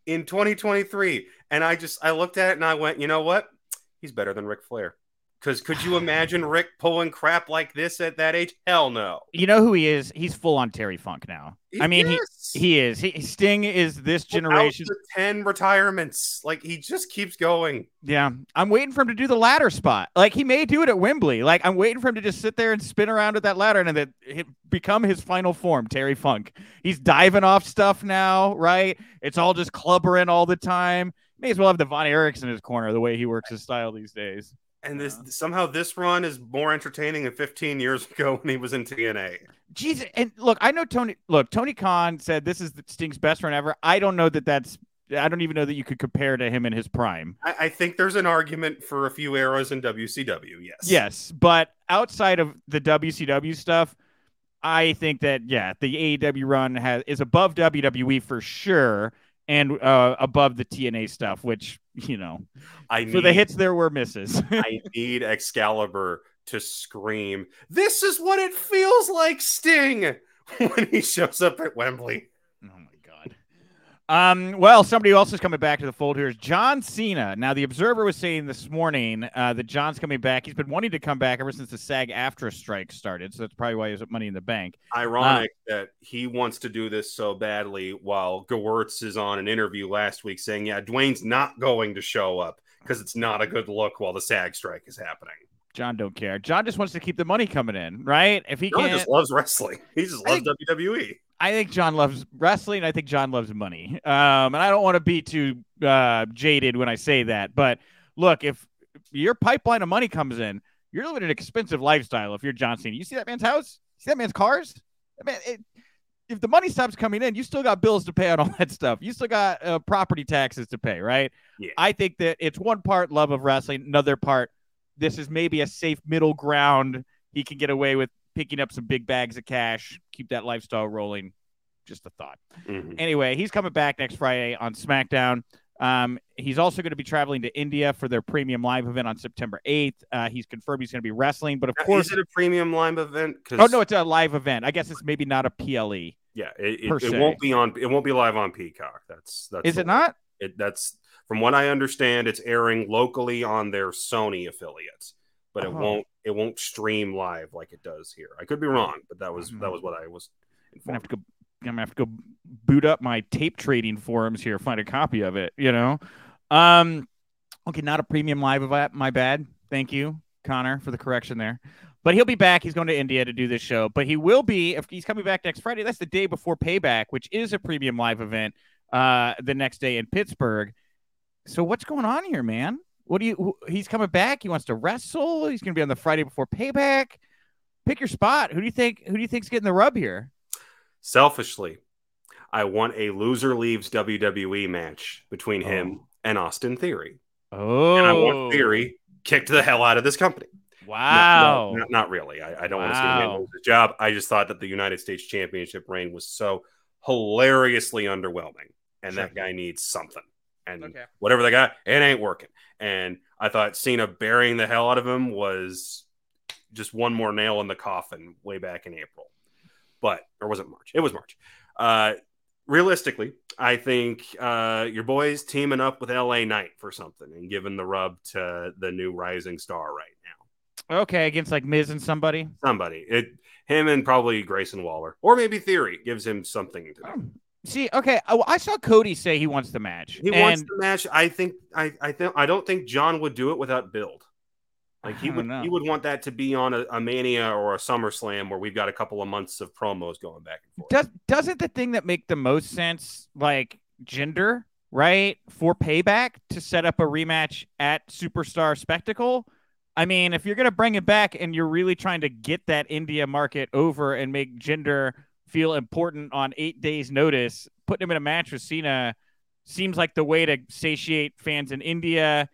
in 2023 and I just I looked at it and I went, "You know what? He's better than Ric Flair." Because could you imagine Rick pulling crap like this at that age? Hell no. You know who he is? He's full on Terry Funk now. I mean, he he is. He, Sting is this generation. Ten retirements. Like he just keeps going. Yeah, I'm waiting for him to do the ladder spot. Like he may do it at Wembley. Like I'm waiting for him to just sit there and spin around at that ladder and then become his final form, Terry Funk. He's diving off stuff now, right? It's all just clubbering all the time. May as well have the Von Erichs in his corner the way he works his style these days. And this yeah. somehow this run is more entertaining than 15 years ago when he was in TNA. Jesus, and look, I know Tony. Look, Tony Khan said this is Sting's best run ever. I don't know that that's. I don't even know that you could compare to him in his prime. I, I think there's an argument for a few eras in WCW. Yes. Yes, but outside of the WCW stuff, I think that yeah, the AEW run has is above WWE for sure and uh, above the TNA stuff, which you know, I for the hits there were misses. I need Excalibur to scream, "This is what it feels like, Sting!" when he shows up at Wembley. Oh Um, well, somebody else is coming back to the fold here is John Cena. Now, the Observer was saying this morning uh, that John's coming back. He's been wanting to come back ever since the SAG-AFTRA strike started, so that's probably why he's at Money in the Bank. Ironic uh, that he wants to do this so badly, while Gewirtz is on an interview last week saying, "Yeah, Dwayne's not going to show up because it's not a good look while the SAG strike is happening." John don't care. John just wants to keep the money coming in, right? If he John just loves wrestling. He just loves think, WWE. I think John loves wrestling. I think John loves money. Um, and I don't want to be too uh, jaded when I say that, but look, if your pipeline of money comes in, you're living an expensive lifestyle. If you're John Cena, you see that man's house, see that man's cars. Man, it, if the money stops coming in, you still got bills to pay on all that stuff. You still got uh, property taxes to pay, right? Yeah. I think that it's one part love of wrestling, another part. This is maybe a safe middle ground. He can get away with picking up some big bags of cash, keep that lifestyle rolling. Just a thought. Mm-hmm. Anyway, he's coming back next Friday on SmackDown. Um, he's also going to be traveling to India for their premium live event on September 8th. Uh, he's confirmed he's going to be wrestling, but of now, course, is it a premium live event? Oh no, it's a live event. I guess it's maybe not a PLE. Yeah, it, it, it won't be on. It won't be live on Peacock. That's that's. Is it not? It that's from what I understand. It's airing locally on their Sony affiliates but it uh-huh. won't it won't stream live like it does here. I could be wrong, but that was that mm-hmm. was what I was. Informed. I'm gonna have to go. I'm gonna have to go boot up my tape trading forums here, find a copy of it. You know, um, okay, not a premium live event. My bad. Thank you, Connor, for the correction there. But he'll be back. He's going to India to do this show. But he will be if he's coming back next Friday. That's the day before Payback, which is a premium live event. Uh, the next day in Pittsburgh. So what's going on here, man? What do you? He's coming back. He wants to wrestle. He's going to be on the Friday before Payback. Pick your spot. Who do you think? Who do you think's getting the rub here? Selfishly, I want a loser leaves WWE match between oh. him and Austin Theory. Oh, and I want oh. Theory kicked the hell out of this company. Wow. No, no, not, not, really. I, I don't wow. want to see him lose his job. I just thought that the United States Championship reign was so hilariously underwhelming, and sure. that guy needs something. And okay. whatever they got, it ain't working. And I thought Cena burying the hell out of him was just one more nail in the coffin way back in April. But, or was it March? It was March. Uh, realistically, I think uh, your boys teaming up with LA Knight for something and giving the rub to the new rising star right now. Okay, against like Miz and somebody. Somebody. It him and probably Grayson Waller, or maybe Theory gives him something to do. See, okay, I, I, saw Cody say he wants the match. He and... wants the match. I think I I think I don't think John would do it without build. Like he would know. he would want that to be on a, a, Mania or a SummerSlam where we've got a couple of months of promos going back and forth. Does doesn't the thing that make the most sense like Jinder, right for payback to set up a rematch at Superstar Spectacle? I mean, if you're gonna bring it back and you're really trying to get that India market over and make Jinder feel important on eight days' notice, putting him in a match with Cena seems like the way to satiate fans in India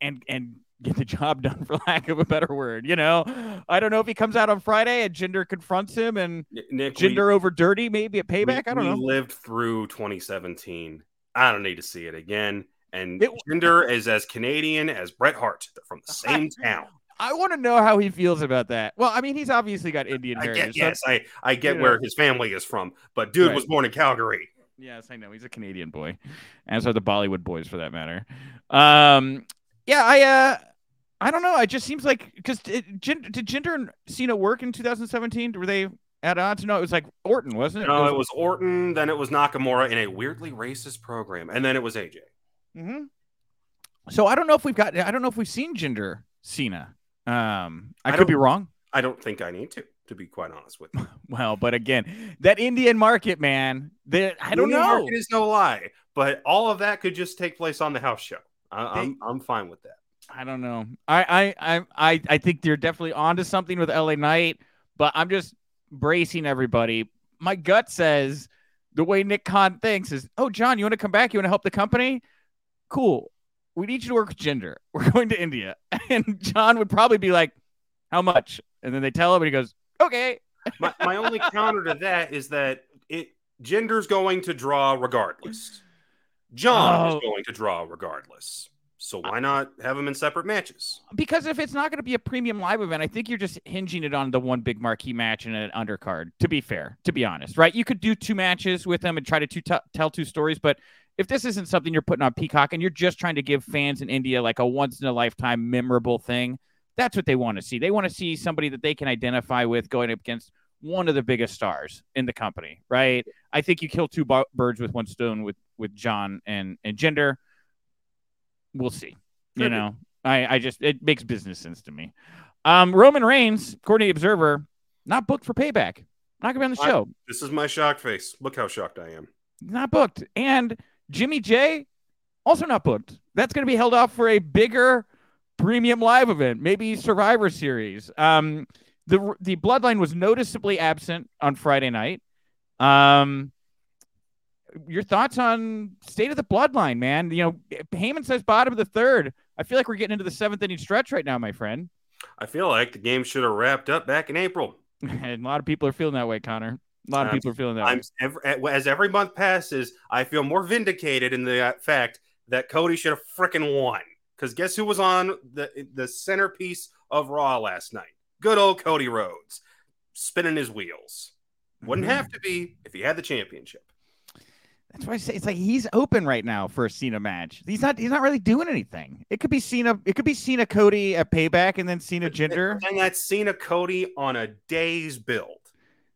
and and get the job done, for lack of a better word. You know, I don't know if he comes out on Friday and Jinder confronts him and Nick, Jinder we, over Dirty, maybe a payback. We, I don't know. He lived through 2017. I don't need to see it again. And it, Jinder is as Canadian as Bret Hart. They're from the same town. I want to know how he feels about that. Well, I mean, he's obviously got Indian heritage. yes, I, I get know. where his family is from, but dude right. was born in Calgary. Yes, I know. He's a Canadian boy, as are the Bollywood boys for that matter. Um, yeah, I, uh, I don't know. It just seems like because did, did Jinder and Cena work in 2017? Were they at odds? No, it was like Orton, wasn't it? No, it was, it was Orton. Then it was Nakamura in a weirdly racist program, and then it was AJ. Mm-hmm. So I don't know if we've got. I don't know if we've seen Jinder Cena. Um, I, I could be wrong. I don't think I need to, to be quite honest with you. well, but again, that Indian market, man, that I don't Indian know. Market is no lie, but all of that could just take place on the house show. I, am I'm, I'm fine with that. I don't know. I I I I think they're definitely onto something with LA Knight, but I'm just bracing everybody. My gut says the way Nick Khan thinks is, oh, John, you want to come back? You want to help the company? Cool we need you to work with Jinder. We're going to India. And John would probably be like, how much? And then they tell him, and he goes, okay. my, my only counter to that is that it Jinder's going to draw regardless. John oh. is going to draw regardless. So why not have them in separate matches? Because if it's not going to be a premium live event, I think you're just hinging it on the one big marquee match and an undercard. To be fair, to be honest, right? You could do two matches with them and try to two t- tell two stories, but if this isn't something you're putting on Peacock and you're just trying to give fans in India like a once in a lifetime memorable thing, that's what they want to see. They want to see somebody that they can identify with going up against one of the biggest stars in the company, right? I think you kill two b- birds with one stone with with John and and Jinder. We'll see. You know, I I just it makes business sense to me. Um, Roman Reigns, according to the Observer, not booked for payback. Not gonna be on the show. I, this is my shocked face. Look how shocked I am. Not booked, and Jimmy Jey, also not booked. That's going to be held off for a bigger premium live event, maybe Survivor Series. Um, the the Bloodline was noticeably absent on Friday night. Um, your thoughts on state of the Bloodline, man? You know, Heyman says bottom of the third. I feel like we're getting into the seventh inning stretch right now, my friend. I feel like the game should have wrapped up back in April. and a lot of people are feeling that way, Connor. A lot of people are feeling that. I'm every, as every month passes, I feel more vindicated in the fact that Cody should have freaking won. Because guess who was on the the centerpiece of Raw last night? Good old Cody Rhodes, spinning his wheels. Wouldn't mm-hmm. have to be if he had the championship. That's why I say it's like he's open right now for a Cena match. He's not. He's not really doing anything. It could be Cena. It could be Cena Cody at Payback, and then Cena Jinder. And that's Cena Cody on a day's build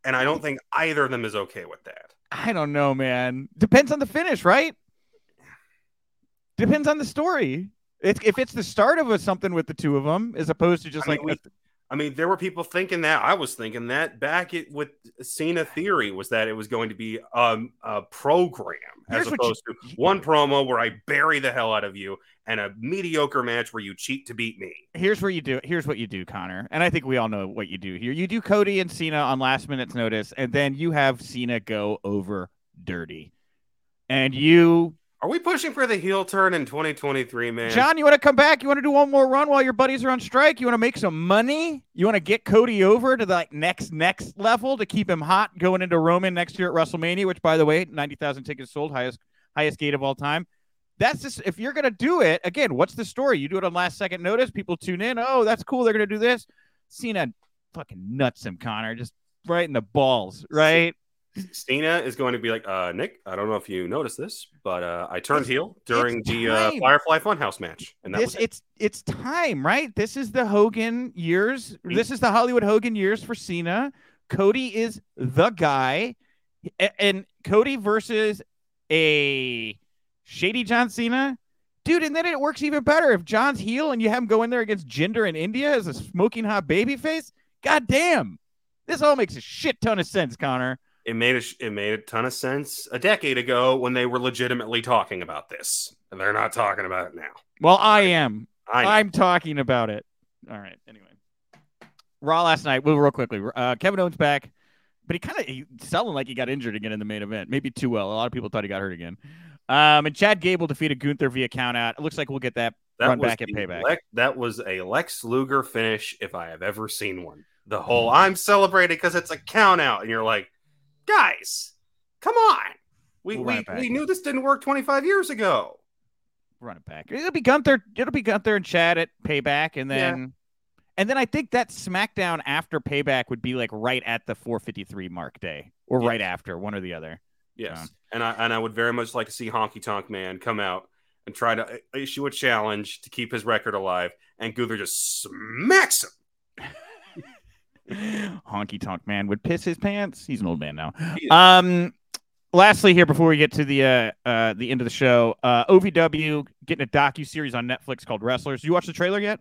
and I don't think either of them is okay with that. I don't know, man. Depends on the finish, right? Depends on the story. It's, if it's the start of a, something with the two of them, as opposed to just I mean, like. We, I mean, there were people thinking that. I was thinking that back it, with Cena Theory was that it was going to be um, a program Here's as opposed you, to one promo where I bury the hell out of you and a mediocre match where you cheat to beat me. Here's where you do. Here's what you do, Connor, and I think we all know what you do here. You do Cody and Cena on last minute's notice, and then you have Cena go over dirty, and you are we pushing for the heel turn in 2023, man? John, you want to come back? You want to do one more run while your buddies are on strike? You want to make some money? You want to get Cody over to the like next next level to keep him hot going into Roman next year at WrestleMania, which by the way, 90,000 tickets sold, highest highest gate of all time. That's just if you're gonna do it again. What's the story? You do it on last second notice. People tune in. Oh, that's cool. They're gonna do this. Cena fucking nuts him, Connor, just right in the balls, right? Cena is going to be like, uh, Nick, I don't know if you noticed this, but uh, I turned it's, heel during the uh, Firefly Funhouse match, and that this, it. it's it's time, right? This is the Hogan years. This is the Hollywood Hogan years for Cena. Cody is the guy, and Cody versus a shady John Cena, dude. And then it works even better if John's heel and you have him go in there against Jinder in India as a smoking hot baby face. God damn, this all makes a shit ton of sense, Connor it made a, it made a ton of sense a decade ago when they were legitimately talking about this, and they're not talking about it now. Well, I am. I am talking about it. All right. Anyway, Raw last night. Well, real quickly, uh, Kevin Owens back, but he kind of selling like he got injured again in the main event. Maybe too well. A lot of people thought he got hurt again. Um, and Chad Gable defeated Gunther via count out. It looks like we'll get that That run back at payback. Lex- that was a Lex Luger finish if I have ever seen one. The whole I'm celebrating because it's a count out, and you're like, guys, come on. We We'll we, we knew this didn't work 25 years ago. run it back. It'll be Gunther. It'll be Gunther and Chad at Payback, and Yeah. then, and then I think that SmackDown after Payback would be like right at the 453 mark day, or Yes. right after, one or the other. Yes, Yeah. and I and I would very much like to see Honky Tonk Man come out and try to uh, issue a challenge to keep his record alive, and Gunther just smacks him. Honky Tonk Man would piss his pants. He's an old man now. Um, lastly, here before we get to the uh, uh the end of the show, uh, OVW getting a docu series on Netflix called Wrestlers. You watch the trailer yet?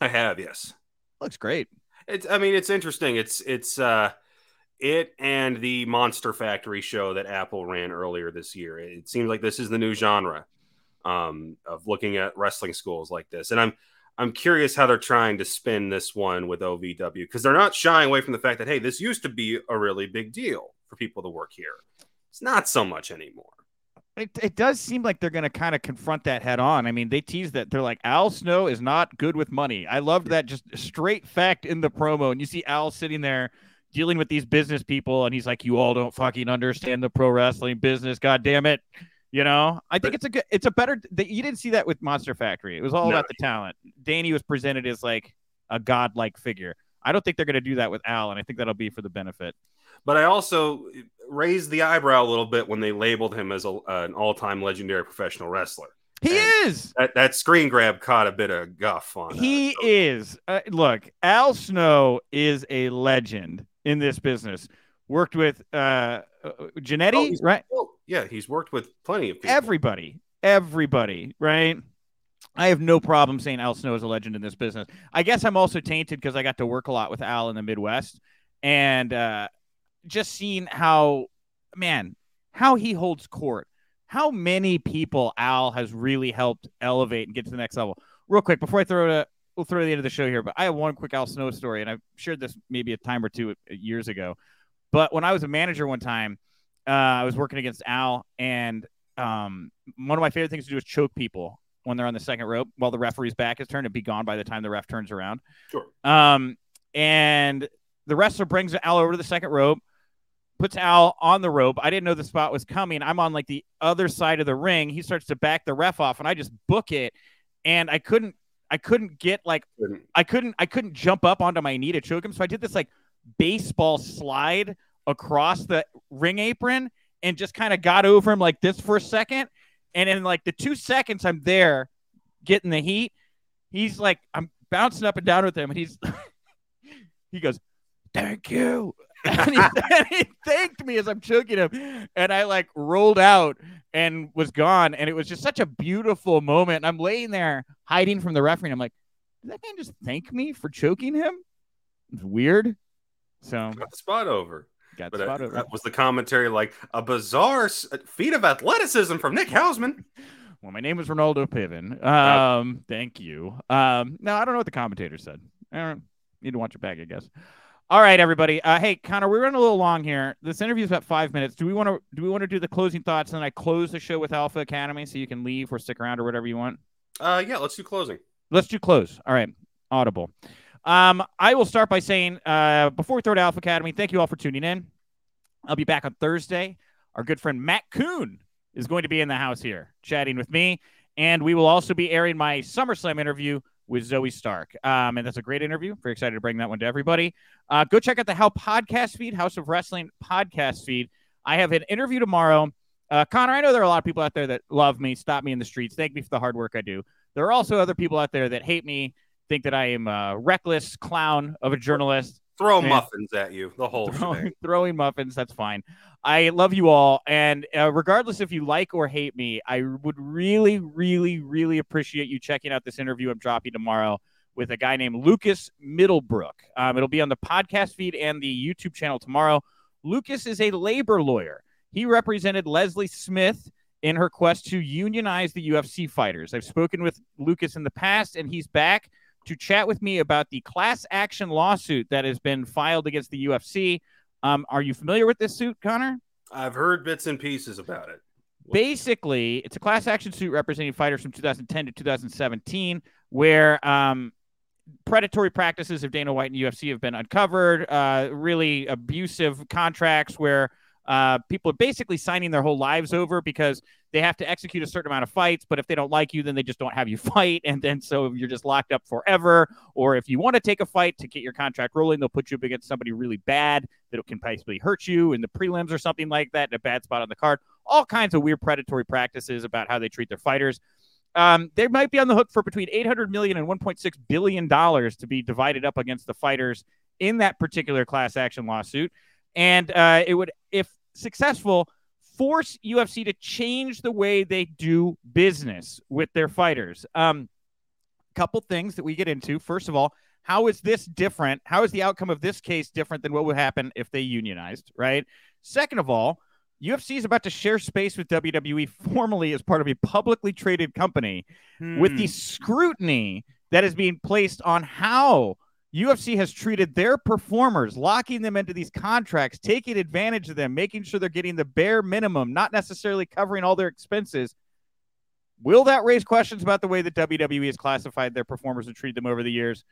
I have yes. Looks great. It's I mean it's interesting. It's it's uh it and the Monster Factory show that Apple ran earlier this year. It seems like this is the new genre um of looking at wrestling schools like this. And I'm I'm curious how they're trying to spin this one with OVW because they're not shying away from the fact that hey, this used to be a really big deal for people to work here. It's not so much anymore. It, it does seem like they're going to kind of confront that head on. I mean, they tease that they're like Al Snow is not good with money. I loved that just straight fact in the promo, and you see Al sitting there dealing with these business people, and he's like, "You all don't fucking understand the pro wrestling business. God damn it." You know, I think But- it's a good, it's a better. The, you didn't see that with Monster Factory. It was all No. about the talent. Danny was presented as like a godlike figure. I don't think they're going to do that with Al, and I think that'll be for the benefit. But I also raised the eyebrow a little bit when they labeled him as a, an all-time legendary professional wrestler. He And- is. That that screen grab caught a bit of guff on. uh, He so- is. Uh, look, Al Snow is a legend in this business. Worked with uh, uh Oh, Jannetty, he's- right? Well, yeah, he's worked with plenty of people. Everybody, everybody, right? I have no problem saying Al Snow is a legend in this business. I guess I'm also tainted because I got to work a lot with Al in the Midwest, and uh, just seeing how, man, how he holds court, how many people Al has really helped elevate and get to the next level. Real quick before I throw it, we'll throw it to the end of the show here, but I have one quick Al Snow story, and I've shared this maybe a time or two years ago. But when I was a manager one time, uh, I was working against Al, and um, one of my favorite things to do is choke people when they're on the second rope while the referee's back is turned and be gone by the time the ref turns around. Sure. Um, and the wrestler brings Al over to the second rope, puts Al on the rope. I didn't know the spot was coming. I'm on like the other side of the ring. He starts to back the ref off, and I just book it, and I couldn't, I couldn't get like, I couldn't, I couldn't jump up onto my knee to choke him. So I did this like baseball slide across the ring apron and just kind of got over him like this for a second. And in like the two seconds I'm there getting the heat, he's like, I'm bouncing up and down with him. And he's, he goes, Thank you. and, he, and he thanked me as I'm choking him. And I like rolled out and was gone. And it was just such a beautiful moment. And I'm laying there hiding from the referee. And I'm like, did that man just thank me for choking him? It's weird. So got the spot over. Got But the uh, that was the commentary like a bizarre feat of athleticism from Nick Hausman. Well, my name is Ronaldo Piven. Um, thank you. Um, no, I don't know what the commentator said. I don't need to watch it back, I guess. All right, everybody. Uh, hey, Connor, we're running a little long here. This interview is about five minutes. Do we want to do we want to do the closing thoughts and then I close the show with Alpha Academy so you can leave or stick around or whatever you want? Uh, yeah, let's do closing. Let's do close. All right. Audible. Um, I will start by saying, uh, before we throw to Alpha Academy, thank you all for tuning in. I'll be back on Thursday. Our good friend Matt Coon is going to be in the house here chatting with me. And we will also be airing my SummerSlam interview with Zoey Stark. Um, and that's a great interview. Very excited to bring that one to everybody. Uh, go check out the How podcast feed, Haus of Wrestling podcast feed. I have an interview tomorrow. Uh, Connor, I know there are a lot of people out there that love me, stop me in the streets, thank me for the hard work I do. There are also other people out there that hate me, think that I am a reckless clown of a journalist, Throw muffins at you. The whole throwing, thing. throwing muffins. That's fine. I love you all. And uh, regardless if you like or hate me, I would really, really, really appreciate you checking out this interview I'm dropping tomorrow with a guy named Lucas Middlebrook. Um, it'll be on the podcast feed and the YouTube channel tomorrow. Lucas is a labor lawyer. He represented Leslie Smith in her quest to unionize the UFC fighters. I've spoken with Lucas in the past, and he's back to chat with me about the class action lawsuit that has been filed against the UFC. Um, are you familiar with this suit, Connor? I've heard bits and pieces about it. basically, it's a class action suit representing fighters from 2010 to 2017, where um, predatory practices of Dana White and UFC have been uncovered. Uh, really abusive contracts where uh, people are basically signing their whole lives over because they have to execute a certain amount of fights. But if they don't like you, then they just don't have you fight. And then so you're just locked up forever. Or if you want to take a fight to get your contract rolling, they'll put you up against somebody really bad that can possibly hurt you in the prelims or something like that in a bad spot on the card. All kinds of weird predatory practices about how they treat their fighters. Um, they might be on the hook for between 800 million and 1.6 billion dollars to be divided up against the fighters in that particular class action lawsuit. And uh, it would, if successful, force UFC to change the way they do business with their fighters. Um, couple things that we get into. First of all, how is this different? How is the outcome of this case different than what would happen if they unionized, right? Second of all, UFC is about to share space with WWE formally as part of a publicly traded company hmm. with the hmm. scrutiny that is being placed on how UFC has treated their performers, locking them into these contracts, taking advantage of them, making sure they're getting the bare minimum, not necessarily covering all their expenses. Will that raise questions about the way that WWE has classified their performers and treated them over the years?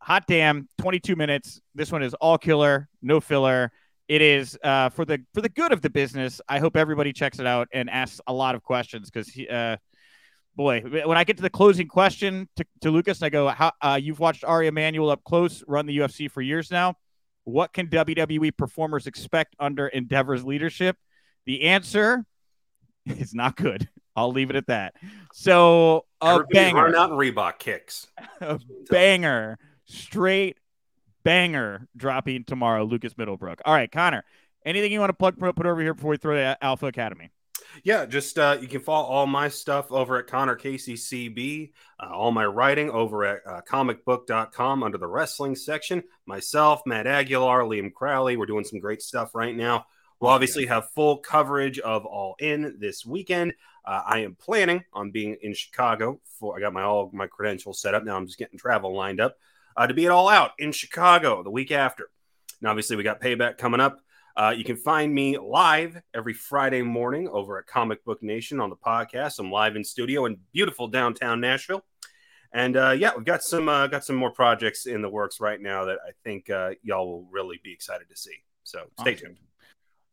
Hot damn, 22 minutes. This one is all killer, no filler. It is uh, for the for the good of the business. I hope everybody checks it out and asks a lot of questions because he uh, boy, when I get to the closing question to, to Lucas, I go, How, uh, "You've watched Ari Emanuel up close, run the UFC for years now. What can WWE performers expect under Endeavor's leadership?" The answer is not good. I'll leave it at that. So a banger, not Reebok kicks. a banger, straight banger dropping tomorrow. Lucas Middlebrook. All right, Connor. Anything you want to plug put over here before we throw the Alpha Academy? Yeah, just uh, you can follow all my stuff over at Connor Casey CB, uh, all my writing over at uh, comicbook.com under the wrestling section. Myself, Matt Aguilar, Liam Crowley, we're doing some great stuff right now. We'll obviously have full coverage of All In this weekend. Uh, I am planning on being in Chicago for. I got my all my credentials set up now. I'm just getting travel lined up uh, to be it all out in Chicago the week after. Now, obviously, we got payback coming up. Uh, you can find me live every Friday morning over at Comic Book Nation on the podcast. I'm live in studio in beautiful downtown Nashville, and uh, yeah, we've got some uh, got some more projects in the works right now that I think uh, y'all will really be excited to see. So stay awesome. tuned.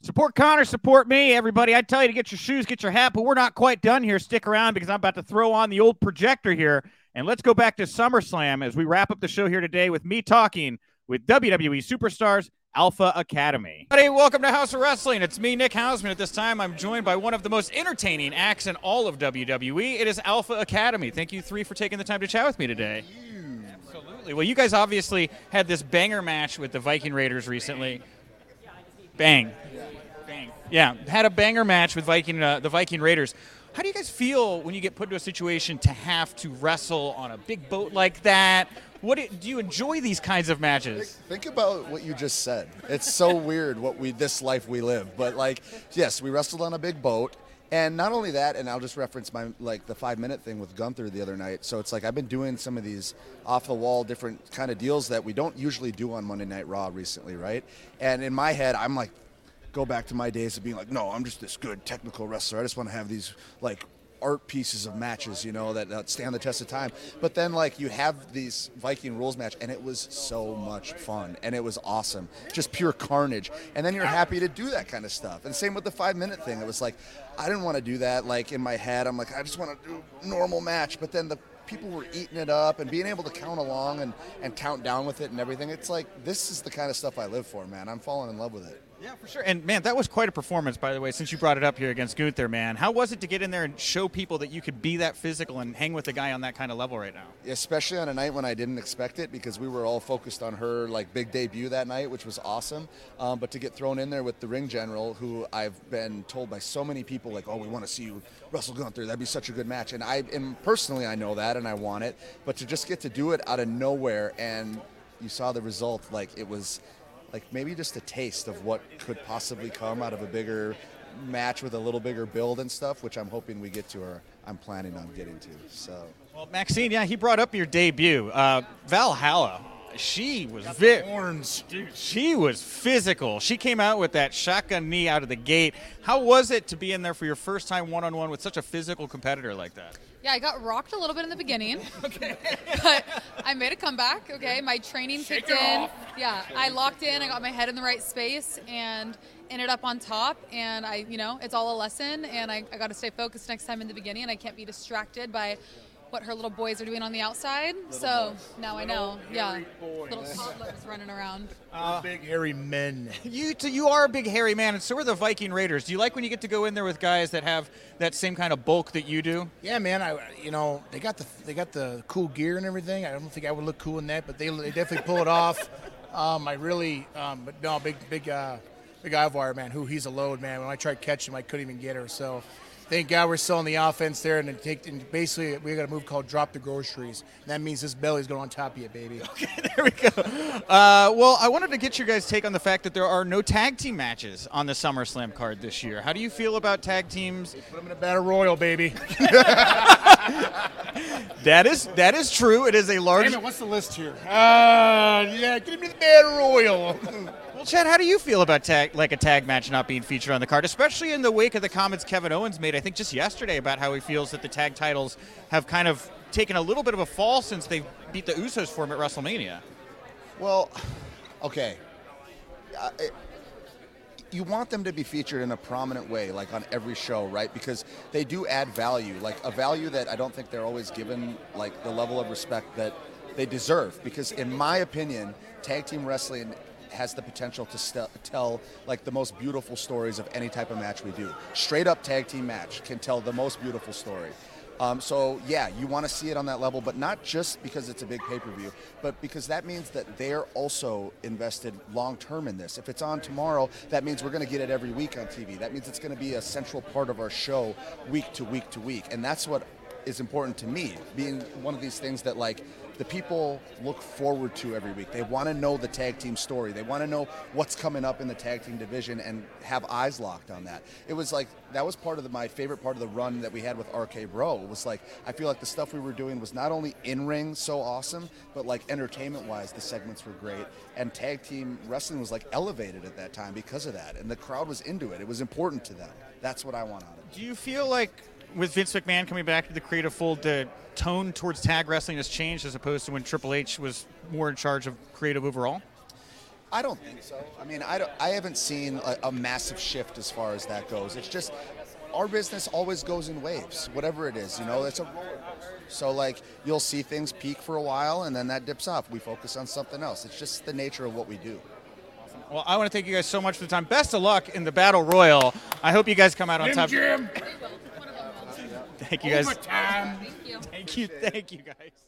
Support Connor, support me, everybody. I tell you to get your shoes, get your hat, but we're not quite done here. Stick around because I'm about to throw on the old projector here, and let's go back to SummerSlam as we wrap up the show here today with me talking with WWE superstars Alpha Academy. Hey, welcome to Haus of Wrestling. It's me, Nick Hausman. At this time, I'm joined by one of the most entertaining acts in all of WWE. It is Alpha Academy. Thank you three for taking the time to chat with me today. Absolutely. Well, you guys obviously had this banger match with the Viking Raiders recently. Bang. Bang. Yeah, had a banger match with Viking uh, the Viking Raiders. How do you guys feel when you get put into a situation to have to wrestle on a big boat like that? What do you enjoy these kinds of matches? Think about what you just said. It's so weird what we this life we live. But like, yes, we wrestled on a big boat. And not only that, and I'll just reference my like the five minute thing with Gunther the other night. So it's like I've been doing some of these off the wall, different kind of deals that we don't usually do on Monday Night Raw recently, right? And in my head, I'm like, go back to my days of being like, no, I'm just this good technical wrestler. I just want to have these like art pieces of matches, you know, that, that, stand the test of time. But then, like, you have these Viking rules match, and it was so much fun, and it was awesome, just pure carnage. And then you're happy to do that kind of stuff. And same with the five minute thing. It was like, I didn't want to do that. Like in my head, I'm like, I just want to do normal match. But then the people were eating it up and being able to count along and, and count down with it and everything. It's like this is the kind of stuff I live for, man. I'm falling in love with it. Yeah, for sure. And man, that was quite a performance, by the way. Since you brought it up here against Gunther, man, how was it to get in there and show people that you could be that physical and hang with a guy on that kind of level right now? Especially on a night when I didn't expect it, because we were all focused on her like big debut that night, which was awesome. Um, but to get thrown in there with the ring general, who I've been told by so many people, like, oh, we want to see you wrestle Gunther. That'd be such a good match. And I, and personally, I know that and I want it. But to just get to do it out of nowhere and you saw the result, like it was like maybe just a taste of what could possibly come out of a bigger match with a little bigger build and stuff, which I'm hoping we get to or I'm planning on getting to. So. Well, Maxxine, yeah, he brought up your debut, uh, Valhalla. she was vi- Horns. Dude, she was physical. She came out with that shotgun knee out of the gate. How was it to be in there for your first time one on one with such a physical competitor like that? Yeah, I got rocked a little bit in the beginning, okay. but I made a comeback. Okay, my training Shake kicked in. off. Yeah, I locked in. I got my head in the right space and ended up on top. And I, you know, it's all a lesson. And I, I got to stay focused next time in the beginning. And I can't be distracted by what her little boys are doing on the outside. so now I know. Yeah, boys. little toddlers running around. big hairy men. You t- you are a big hairy man, and so are the Viking Raiders. Do you like when you get to go in there with guys that have that same kind of bulk that you do? Yeah, man. I you know they got the they got the cool gear and everything. I don't think I would look cool in that, but they, they definitely pull it off. Um, I really, um, but no, big big uh, big Ivar man. Who he's a load man. When I tried catching him, I couldn't even get her. So. Thank God we're still on the offense there, and take and basically we got a move called drop the groceries. And that means this belly's going on top of you, baby. Okay, there we go. Uh, well, I wanted to get your guys' take on the fact that there are no tag team matches on the SummerSlam card this year. How do you feel about tag teams? Put them in a battle royal, baby. That is that is true. It is a large. Damn it, what's the list here? Uh, yeah, give me the battle royal. Well, Chad, how do you feel about tag like a tag match not being featured on the card, especially in the wake of the comments Kevin Owens made? I think just yesterday about how he feels that the tag titles have kind of taken a little bit of a fall since they beat the Usos for him at WrestleMania. Well, okay. It- you want them to be featured in a prominent way, like on every show, right? Because they do add value, like a value that I don't think they're always given, like the level of respect that they deserve. Because in my opinion, tag team wrestling has the potential to st- tell like the most beautiful stories of any type of match we do. Straight up tag team match can tell the most beautiful story. Um, so yeah, you want to see it on that level, but not just because it's a big pay-per-view, but because that means that they're also invested long term in this. If it's on tomorrow, that means we're going to get it every week on TV. That means it's going to be a central part of our show week to week to week, and that's what is important to me. Being one of these things that like the people look forward to every week. They want to know the tag team story. They want to know what's coming up in the tag team division and have eyes locked on that. It was like that was part of the, my favorite part of the run that we had with RK Bro. It was like I feel like the stuff we were doing was not only in ring so awesome, but like entertainment wise, the segments were great. And tag team wrestling was like elevated at that time because of that, and the crowd was into it. It was important to them. That's what I want out of it. Do you feel like with Vince McMahon coming back to the creative fold, the tone towards tag wrestling has changed as opposed to when Triple H was more in charge of creative overall? I don't think so. I mean, I, don't, I haven't seen a, a massive shift as far as that goes. It's just our business always goes in waves, whatever it is. You know, it's a roller coaster. So like you'll see things peak for a while and then that dips off. We focus on something else. It's just the nature of what we do. Well, I want to thank you guys so much for the time. Best of luck in the Battle Royal. I hope you guys come out on Jim top. Jim. One of them will. Thank you guys. Overtime. Thank you. Thank you. Thank you guys.